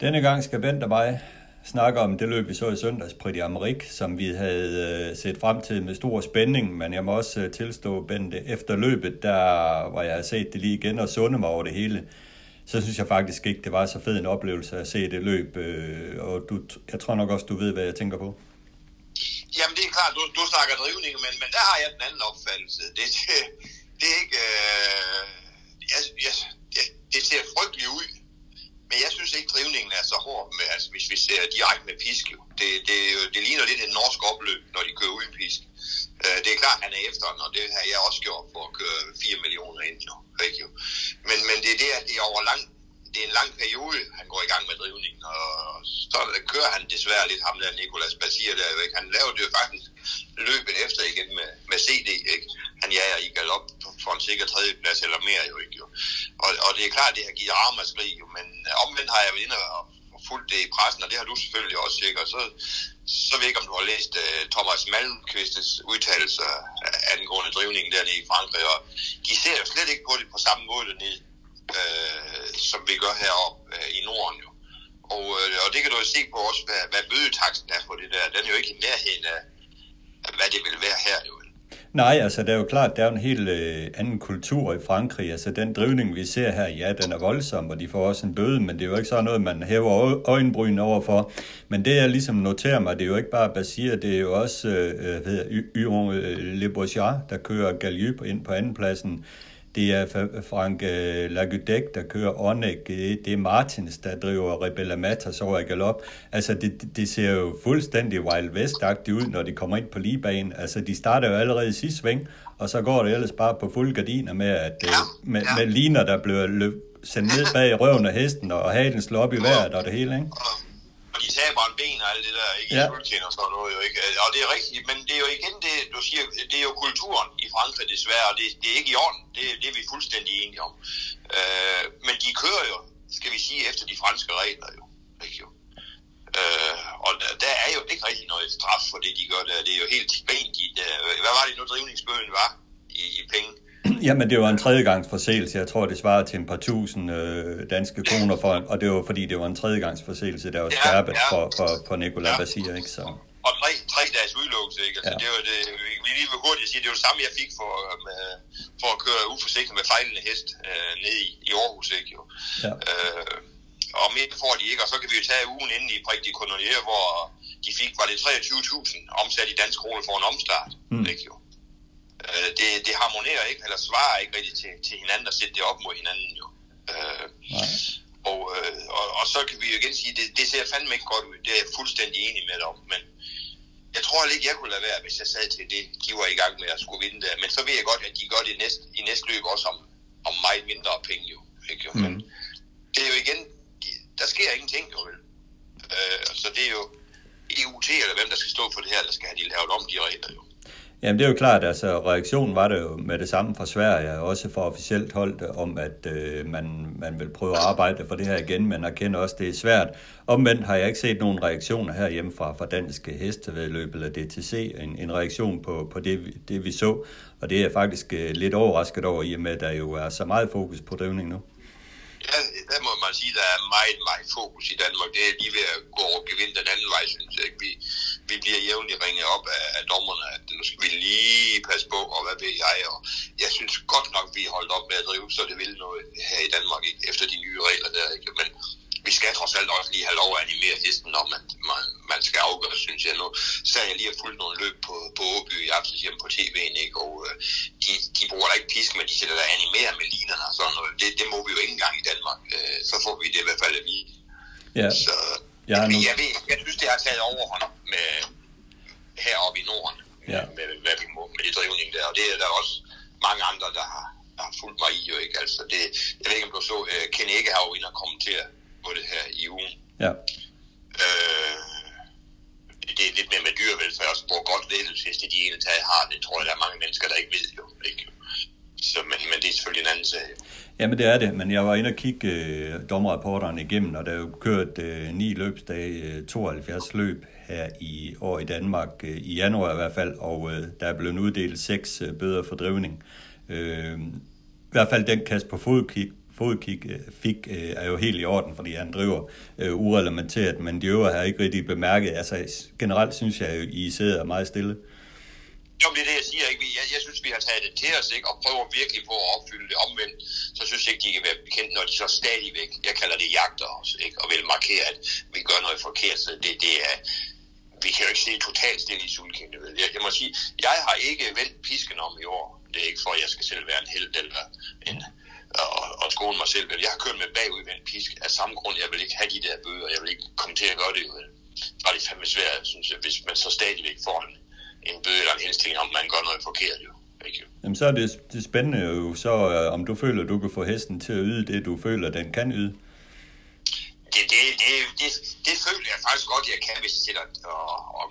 Denne gang skal Bent og mig snakke om det løb, vi så i søndags, Pretty Amerik, som vi havde øh, set frem til med stor spænding, men jeg må også øh, tilstå, Bente, efter løbet, der, hvor jeg har set det lige igen og sunde mig over det hele, så synes jeg faktisk ikke, det var så fed en oplevelse at se det løb, øh, og du, jeg tror nok også, du ved, hvad jeg tænker på. Jamen, det er klart, du, du snakker drivning, men, men der har jeg den anden opfattelse. Det, det, det er ikke... Øh, jeg, jeg, det, det ser frygteligt ud, men jeg synes ikke, drivningen er så hård, med, altså, hvis vi ser direkte med pisk. Jo. Det, det, det ligner lidt et norsk opløb, når de kører uden pisk. Øh, det er klart, han er efter, og det har jeg også gjort for at køre 4 millioner ind. Jo. Ikke, jo. Men, men det er det, at det er over lang, det er en lang periode, han går i gang med drivningen, og så kører han desværre lidt ham der, Nicolas Basir der, ikke? Han lavede det jo faktisk løbet efter igen med, med CD, ikke? Han jager i galop for en sikker tredjeplads eller mere jo ikke jo. Og, og det er klart, det har givet ramaskrig men øh, omvendt har jeg været inde og fulgt det i pressen, og det har du selvfølgelig også sikkert. Så, så ved jeg ikke, om du har læst uh, Thomas Malmqvists udtalelser angående drivningen der dernede i Frankrig, og de ser jo slet ikke på det på samme måde dernede, uh, som vi gør heroppe uh, i Norden jo. Og, uh, og det kan du jo se på også, hvad, hvad bødetaksten er for det der. Den er jo ikke i nærheden af, af hvad det vil være her jo. Nej, altså det er jo klart, der er en helt øh, anden kultur i Frankrig. Altså den drivning, vi ser her, ja, den er voldsom, og de får også en bøde, men det er jo ikke sådan noget, man hæver øjenbryn overfor. Men det, jeg ligesom noterer mig, det er jo ikke bare Basir, det er jo også øh, øh hvad hedder, Yron øh, Le Bourgeois, der kører Galjup ind på andenpladsen. Det er Frank øh, Lagudek, der kører Onek. Det er Martins, der driver Rebella Matas over i galop. Altså, det, det ser jo fuldstændig Wild west ud, når de kommer ind på ligebanen. Altså, de starter jo allerede i sidste sving, og så går det ellers bare på fuld gardiner med, at, øh, med, med liner, der bliver løb, sendt ned bag røven af hesten, og halen slår op i vejret og det hele, ikke? Og de taber en ben og alt det der, ikke? Ja. I og sådan noget jo, ikke? Og det er rigtigt, men det er jo igen det, du siger, det er jo kulturen i Frankrig desværre, og det, det er ikke i orden. Det, det er vi fuldstændig enige om. Øh, men de kører jo, skal vi sige, efter de franske regler jo, ikke jo? Øh, og der, der, er jo ikke rigtig noget straf for det, de gør der. Det er jo helt tilbændigt. De, hvad var det nu, drivningsbøden var i, i penge? Jamen, det var en tredjegangs forseelse. Jeg tror, det svarer til en par tusind øh, danske kroner, for, og det var fordi, det var en tredjegangs forseelse, der var skærpet ja, for, for, for Nicolai ja. Basir, ikke? Så. Og tre, tre dages udelukkelse, ikke? Altså, ja. det var det, vi lige vil hurtigt sige, det var det samme, jeg fik for, med, for at køre uforsikret med fejlende hest øh, nede i, i Aarhus, ikke? Jo. Ja. Øh, og mere får de ikke, og så kan vi jo tage ugen inden i Prik de hvor de fik, var det 23.000 omsat i dansk kroner for en omstart, mm. ikke jo? Øh, det, det harmonerer ikke, eller svarer ikke rigtig til, til hinanden og sætte det op mod hinanden jo. Øh, og, øh, og, og så kan vi jo igen sige, det, det ser fandme ikke godt ud. Det er jeg fuldstændig enig med dig om, men jeg tror ikke, jeg kunne lade være, hvis jeg sad til det, de var i gang med at skulle vinde der. Men så ved jeg godt, at de gør det næste, i næste løb også om, om meget mindre penge jo. Ikke? Mm. Men det er jo igen, der sker ingenting jo vel. Øh, så det er jo EUT eller hvem der skal stå for det her, der skal have de lavet om de regler jo. Jamen det er jo klart, altså reaktionen var det jo med det samme fra Sverige, også fra officielt holdt om, at øh, man, man vil prøve at arbejde for det her igen, men erkender også, at det er svært. Omvendt har jeg ikke set nogen reaktioner herhjemme fra, fra danske hestevedløb eller DTC, en, en reaktion på, på det, det, vi så, og det er jeg faktisk øh, lidt overrasket over, i og med, at der jo er så meget fokus på drivning nu. Ja, der må man sige, der er meget, meget fokus i Danmark. Det er lige ved at gå og gevinde den anden vej, synes jeg. Vi, vi bliver jævnligt ringet op af, af dommerne, at nu skal vi lige passe på, og hvad ved jeg. Og jeg synes godt nok, vi er holdt op med at drive, så det vil noget her i Danmark, ikke? efter de nye regler der. Ikke? Men vi skal trods alt også lige have lov at animere hesten, når man, man, man skal afgøre, synes jeg nu. Så jeg lige har fulgt nogle løb på, på Åby i aften hjemme på tv'en, ikke? og øh, de, de bruger da ikke pisk, men de sætter der animere med linerne og sådan noget. Det, det må vi jo ikke engang i Danmark. Øh, så får vi det i hvert fald at vide. Ja. Så, jeg, nu... jeg, ved, jeg synes, det har taget overhånd med heroppe i Norden, ja. med, med, må med det drivning der, og det er der også mange andre, der har, der har fulgt mig i, jo ikke? Altså, det, jeg ved ikke, om du så, uh, Ken Ikke har jo inde og kommentere på det her i ugen. Ja. Øh, det er lidt mere med dyrevelfærd, og hvor godt ledelsesheste de ene taget har, det tror jeg, der er mange mennesker, der ikke ved jo. Ikke? Så, men, men det er selvfølgelig en anden sag. Jamen det er det, men jeg var inde og kigge øh, dommerrapporterne igennem, og der er jo kørt øh, ni løbsdage, øh, 72 løb her i år i Danmark, øh, i januar i hvert fald, og øh, der er blevet uddelt seks øh, bøder for drivning. Øh, I hvert fald den kast på fodkig, fodkig øh, fik, øh, er jo helt i orden, fordi han driver øh, urelementeret, men de øvrige har ikke rigtig bemærket. Altså generelt synes jeg jo, I sidder meget stille. Jo, det er det, jeg siger. Ikke? Jeg, jeg synes, vi har taget det til os ikke? og prøver virkelig på at opfylde det omvendt. Så synes jeg ikke, de kan være bekendt, når de så stadigvæk, jeg kalder det jagter os, ikke? og vil markere, at vi gør noget forkert. Så det, det er, vi kan jo ikke sige totalt stille i sulkene. Jeg, jeg må sige, jeg har ikke vendt pisken om i år. Det er ikke for, at jeg skal selv være en held eller en, og, og skole mig selv. Jeg har kørt med bagudvendt pisk af samme grund. Jeg vil ikke have de der bøger. Jeg vil ikke komme til at gøre det. Så er det fandme svært, synes jeg, hvis man så stadigvæk får en, en bøge eller en henstilling om, man gør noget forkert. Jo. Ikke? Jamen så er det, det spændende jo så, øh, om du føler, du kan få hesten til at yde det, du føler, den kan yde. Det, det, det, det, det føler jeg faktisk godt, jeg kan, hvis jeg sætter og, og,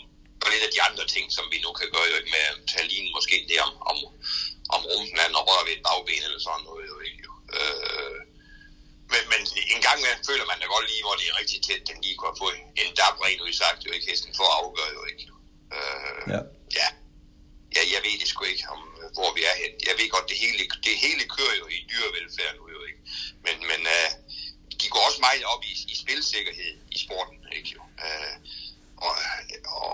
lidt af de andre ting, som vi nu kan gøre, jo ikke med at tage måske det om, om, om rumpen og røre ved et bagben eller sådan noget. Jo, ikke? Øh, men, men en gang med føler man da godt lige, hvor det er rigtig tæt, den lige kunne få en dab rent udsagt, jo ikke hesten for at afgøre, jo ikke. Øh, ja ja. Ja, jeg ved det sgu ikke, om, øh, hvor vi er hen. Jeg ved godt, det hele, det hele kører jo i dyrevelfærd nu, jo ikke. Men, men uh, de går også meget op i, i spilsikkerhed i sporten, ikke jo. Uh, og, og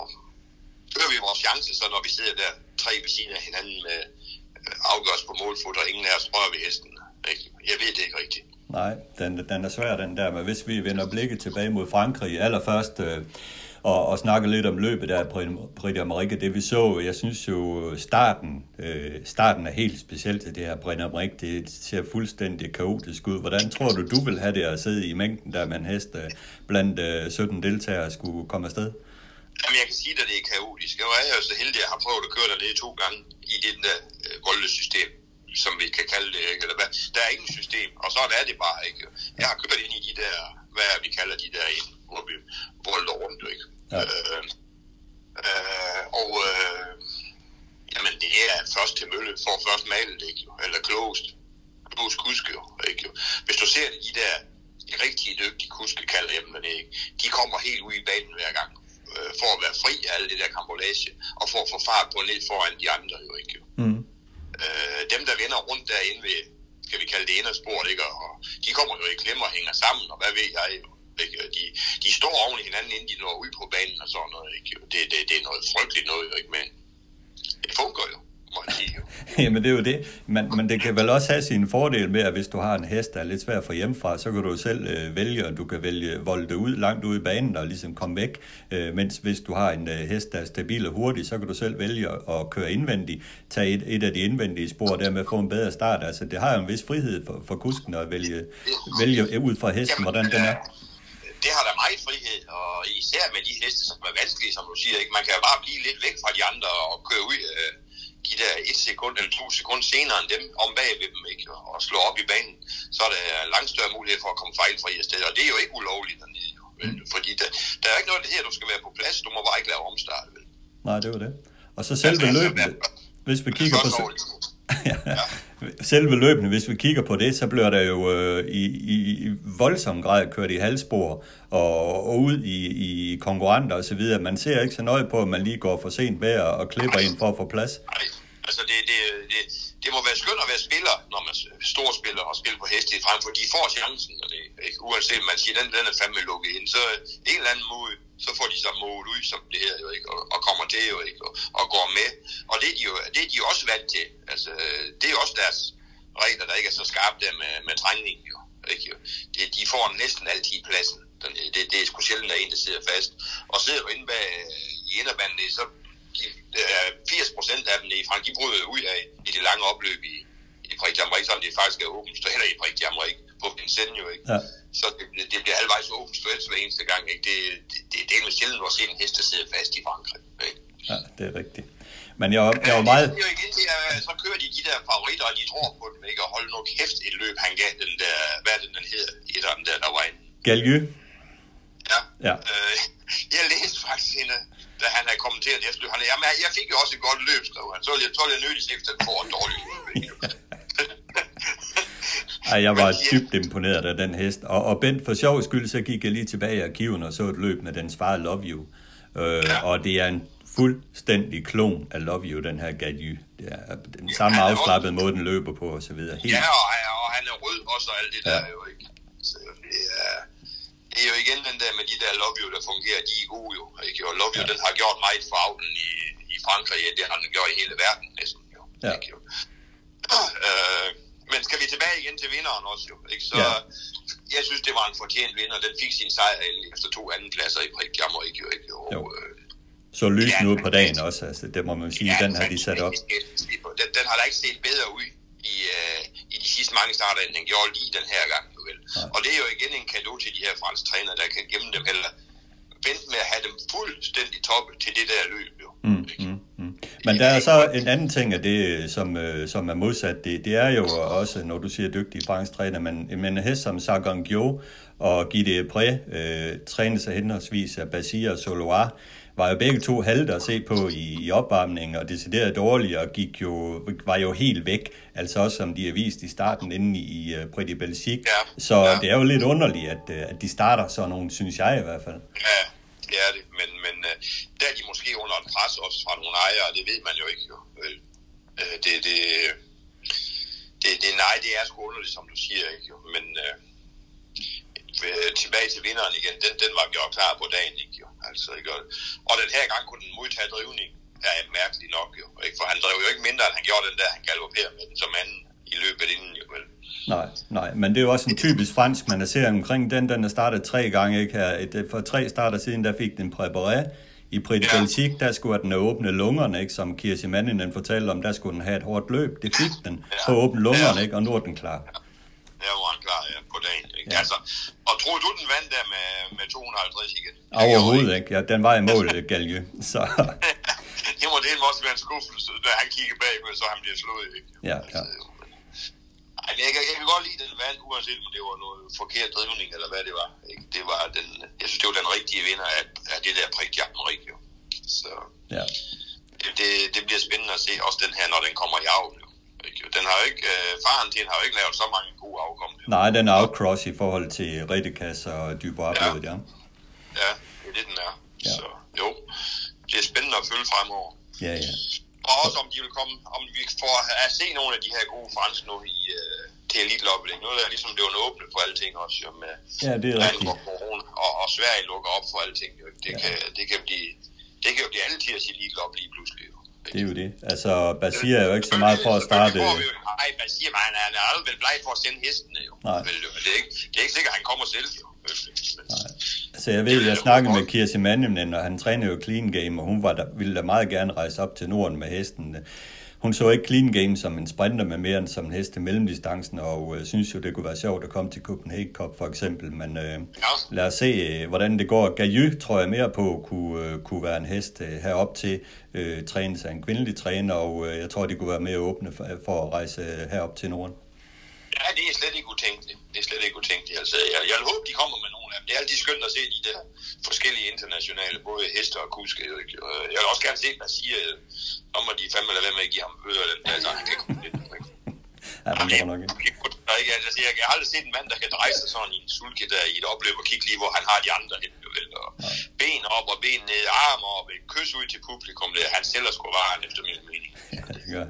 øger vi vores chance, så når vi sidder der tre ved siden af hinanden med afgøres på målfod, og ingen af os rører ved hesten. Ikke? Jeg ved det ikke rigtigt. Nej, den, den er svær, den der, men hvis vi vender blikket tilbage mod Frankrig, allerførst øh, og, og snakke lidt om løbet der Britta Amerika, det vi så, jeg synes jo starten, øh, starten er helt specielt til det her Britta Amerika, det ser fuldstændig kaotisk ud. Hvordan tror du, du vil have det at sidde i mængden der man hest øh, blandt øh, 17 deltagere skulle komme afsted? Jamen, jeg kan sige, at det er kaotisk. Jeg er jo så heldig, at jeg har prøvet at køre dernede to gange i det der øh, voldesystem som vi kan kalde det, ikke? Eller hvad? Der er ingen system, og sådan er det bare, ikke? Jeg har kørt ind i de der, hvad vi kalder de der, hvor vi volder rundt, ikke? Ja. Øh, øh, og øh, jamen, det er først til mølle, for først malet, ikke? Eller klogest. Klogest kuske, jo, ikke? Hvis du ser de der de rigtig dygtige kuske, kalder jeg dem ikke? De kommer helt ud i banen hver gang øh, for at være fri af alt det der kambolage, og for at få fart på ned foran de andre, jo ikke? Mm øh, dem, der vender rundt derinde ved, skal vi kalde det inderspor, ikke? og de kommer jo i klemme og hænger sammen, og hvad ved jeg, ikke? De, de står oven i hinanden, inden de når ud på banen og sådan noget. Ikke? Det, det, det er noget frygteligt noget, ikke? men det fungerer jo. Jamen det er jo det, men, men det kan vel også have sin fordel med, at hvis du har en hest, der er lidt svær at få hjemmefra, så kan du selv øh, vælge, og du kan vælge volde ud langt ud i banen og ligesom komme væk, øh, mens hvis du har en øh, hest, der er stabil og hurtig, så kan du selv vælge at køre indvendigt, tage et, et af de indvendige spor, og dermed få en bedre start. Altså det har jo en vis frihed for, for kusken at vælge, vælge ud fra hesten, hvordan den er det har da meget frihed, og især med de heste, som er vanskelige, som du siger. Ikke? Man kan jo bare blive lidt væk fra de andre og køre ud øh, de der et sekund eller to sekunder senere end dem om bag ved dem, ikke? og slå op i banen, så er der langt større mulighed for at komme fejlfri af sted. Og det er jo ikke ulovligt dernede. Mm. fordi der, der er ikke noget af det her, du skal være på plads, du må bare ikke lave omstart. Vel? Nej, det var det. Og så selve løbet, hvis vi kigger på ja. Selve løbende, hvis vi kigger på det, så bliver der jo øh, i, i voldsom grad kørt i halvspor og, og ud i, i konkurrenter osv. Man ser ikke så nøje på, at man lige går for sent med og klipper ind for at få plads. Nej, altså det, det, det, det må være skønt at være spiller, når man stor spiller og spiller på heste frem, for de får chancen, og det, ikke? uanset man siger, den, den er fandme lukket ind, så en eller anden måde, så får de så målet ud, som det hedder jo ikke, og, og kommer til jo ikke, og, og går med. Og det er, de jo, det er de også vant til. Altså, det er jo også deres regler, der ikke er så skarpe der med, med trængningen jo. Ikke? Det, de får næsten altid pladsen. Det, det er sgu sjældent, at en, der sidder fast. Og sidder du inde bag i inderbanden, så de, 80 procent af dem i Frank, de bryder ud af i det lange opløb i, i Prik Jamrik, selvom det faktisk er åbent, så heller i Prik Jamrik på Vincennes jo ikke. Ja. Så det, det bliver halvvejs åbent stretch hver eneste gang. Ikke? Det, det, det, det er jo sjældent at se en hest, der sidder fast i Frankrig. Ikke? Ja, det er rigtigt. Men jeg, jeg var meget... Det er jo igen til, at så kører de de der favoritter, og de tror på dem, ikke? Og hold nu kæft et løb, han gav den der, hvad er det, den hedder, et af dem der, der var inde. Galgy? Ja. ja. Øh, jeg læste faktisk hende, da han havde kommenteret efter han jamen, jeg fik jo også et godt løb, skrev han. Så jeg tror, jeg nødt til efter den får et dårligt løb. Ej, jeg var dybt imponeret af den hest. Og, og Bent, for sjov skyld, så gik jeg lige tilbage i arkiven og så et løb med den far Love You. Øh, ja. Og det er en fuldstændig klon af Love You, den her Gady. Det er den samme ja, afslappede måde, den løber på og så videre. Helt... Ja, og, og han er rød også og alt det ja. der jo ikke. Så det er, det er jo igen den der med de der Love You, der fungerer, de er gode jo. Ikke? Og Love You, ja. den har gjort meget for avlen i, i Frankrig, det har den gjort i hele verden næsten jo. Ja. Ikke, jo. Øh, men skal vi tilbage igen til vinderen også jo, ikke? Så ja. jeg synes, det var en fortjent vinder. Den fik sin sejr efter to anden pladser i Prik Jammer, ikke jo, ikke? Jo. Øh, så lysende ud på dagen også. Altså, det må man sige, ja, den har de sat op. Den, den har da ikke set bedre ud i, uh, i de sidste mange starter, end den gjorde lige den her gang. Vel. Ja. Og det er jo igen en kado til de her franske træner, der kan gemme dem heller vente med at have dem fuldstændig toppe til det der løb. Jo. Mm, mm, mm. Men der er så en anden ting af det, som, øh, som er modsat. Det, det er jo også, når du siger dygtig fransk træner, men, men hest som Sargon Gio og Guy Depré øh, trænes af henholdsvis af Basir og Soloir, var jo begge to halte at se på i, i opvarmningen, og decideret dårlige, og gik jo, var jo helt væk, altså også som de har vist i starten inde i uh, Pretty Belgique. Ja. Så ja. det er jo lidt underligt, at, at de starter sådan nogle, synes jeg i hvert fald. Ja, det er det, men, men øh, der er de måske under et pres også fra nogle ejere, det ved man jo ikke. Jo. Øh, øh, det, det, det, det, nej, det er sgu underligt, som du siger, ikke? Jo. men tilbage til vinderen igen, den, den var gjort klar på dagen, ikke? Jo. Altså, ikke? Og den her gang kunne den modtage drivning, er mærkeligt nok jo. Ikke? For han drev jo ikke mindre, end han gjorde den der, han galopperede med den som anden i løbet inden jo vel. Nej, nej, men det er jo også en typisk fransk, man ser omkring den, den er startet tre gange, ikke her. Et, for tre starter siden, der fik den præparé. I de ja. der skulle den åbne lungerne, ikke, som Kirsi Manninen fortalte om, der skulle den have et hårdt løb. Det fik den ja. på åbne lungerne, ja. ikke, og nu er den klar. Ja. Der var han klar, ja, på dagen. Ikke? Ja. Altså, og tror du, den vandt der med, med 250 igen? Overhovedet ikke. Ja, den var i mål, Galje. Så. det må det også være en skuffelse, da han kigger bagved, så han bliver slået. Ikke? Ja, ja. Ej, jeg, kan, jeg kan godt lide den vand, uanset om det var noget forkert drivning, eller hvad det var. Ikke? Det var den, jeg synes, det var den rigtige vinder af, af det der prik Jacques jo. Så ja. det, det, det, bliver spændende at se, også den her, når den kommer i avl. Den har jo ikke, øh, faren til har jo ikke lavet så mange gode afkom. Nej, den er outcross i forhold til Redekas og Dubois, ja. ja. Ja, det er det, den er. Ja. Så jo, det er spændende at følge fremover. Ja, ja. Og også om de vil komme, om vi får at se nogle af de her gode franske nu i, uh, til Elite Lobbying. Nu er det ligesom, det var åbne for alting også, jo, med ja, det er rigtigt. corona, og, og Sverige lukker op for alting. Jo. Det, ja. kan, det, kan blive, det kan jo blive alle tiders Elite Lobby lige pludselig. Jo. Det er jo det. Altså, Basir er jo ikke så meget for at starte... Nej, Basir, men han er aldrig vel bleg for at sende hestene, jo. Nej. Vel, det, er ikke, det er ikke sikkert, at han kommer selv, jo. Nej. Altså, jeg ved, jeg snakkede med Kirsi Mannem, og han træner jo clean game, og hun var der, ville da meget gerne rejse op til Norden med hesten hun så ikke Clean Game som en sprinter med mere end som en hest til mellemdistancen, og øh, synes jo, det kunne være sjovt at komme til Copenhagen Cup for eksempel. Men øh, ja. lad os se, øh, hvordan det går. Gajy tror jeg mere på kunne, øh, kunne være en hest øh, herop til, øh, trænes af en kvindelig træner, og øh, jeg tror, det kunne være mere åbne for, for at rejse øh, herop til Norden. Ja, det er slet ikke utænkeligt. Det er slet ikke utænkeligt. Altså, jeg, jeg håber, de kommer med nogle af dem. Det er altid skønt at se de der forskellige internationale, både hester og kuske. Jeg vil også gerne se, hvad siger, så må de fandme lade være med at give ham bøder. Altså, han kan komme lidt. Ja, det er nok ikke. Altså, jeg, jeg har aldrig set en mand, der kan dreje sig sådan i en sulke der i et opløb og kigge lige, hvor han har de andre hen. Og ben op og ben ned, arme op, et kys ud til publikum. Det, han sælger sgu varen efter min mening. Ja, det gør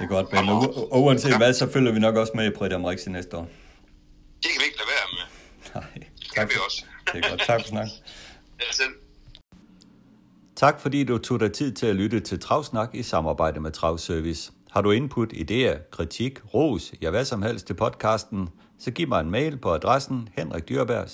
Det er godt, Ben. Og uanset hvad, så følger vi nok også med i Prix d'Amérique næste år. Det kan vi ikke lade være med. Nej. Det kan vi også. Det er godt. Tak for snak. Ja, selv. Tak fordi du tog dig tid til at lytte til Travsnak i samarbejde med Travservice. Har du input, idéer, kritik, ros, ja hvad som helst til podcasten, så giv mig en mail på adressen henrikdyrberg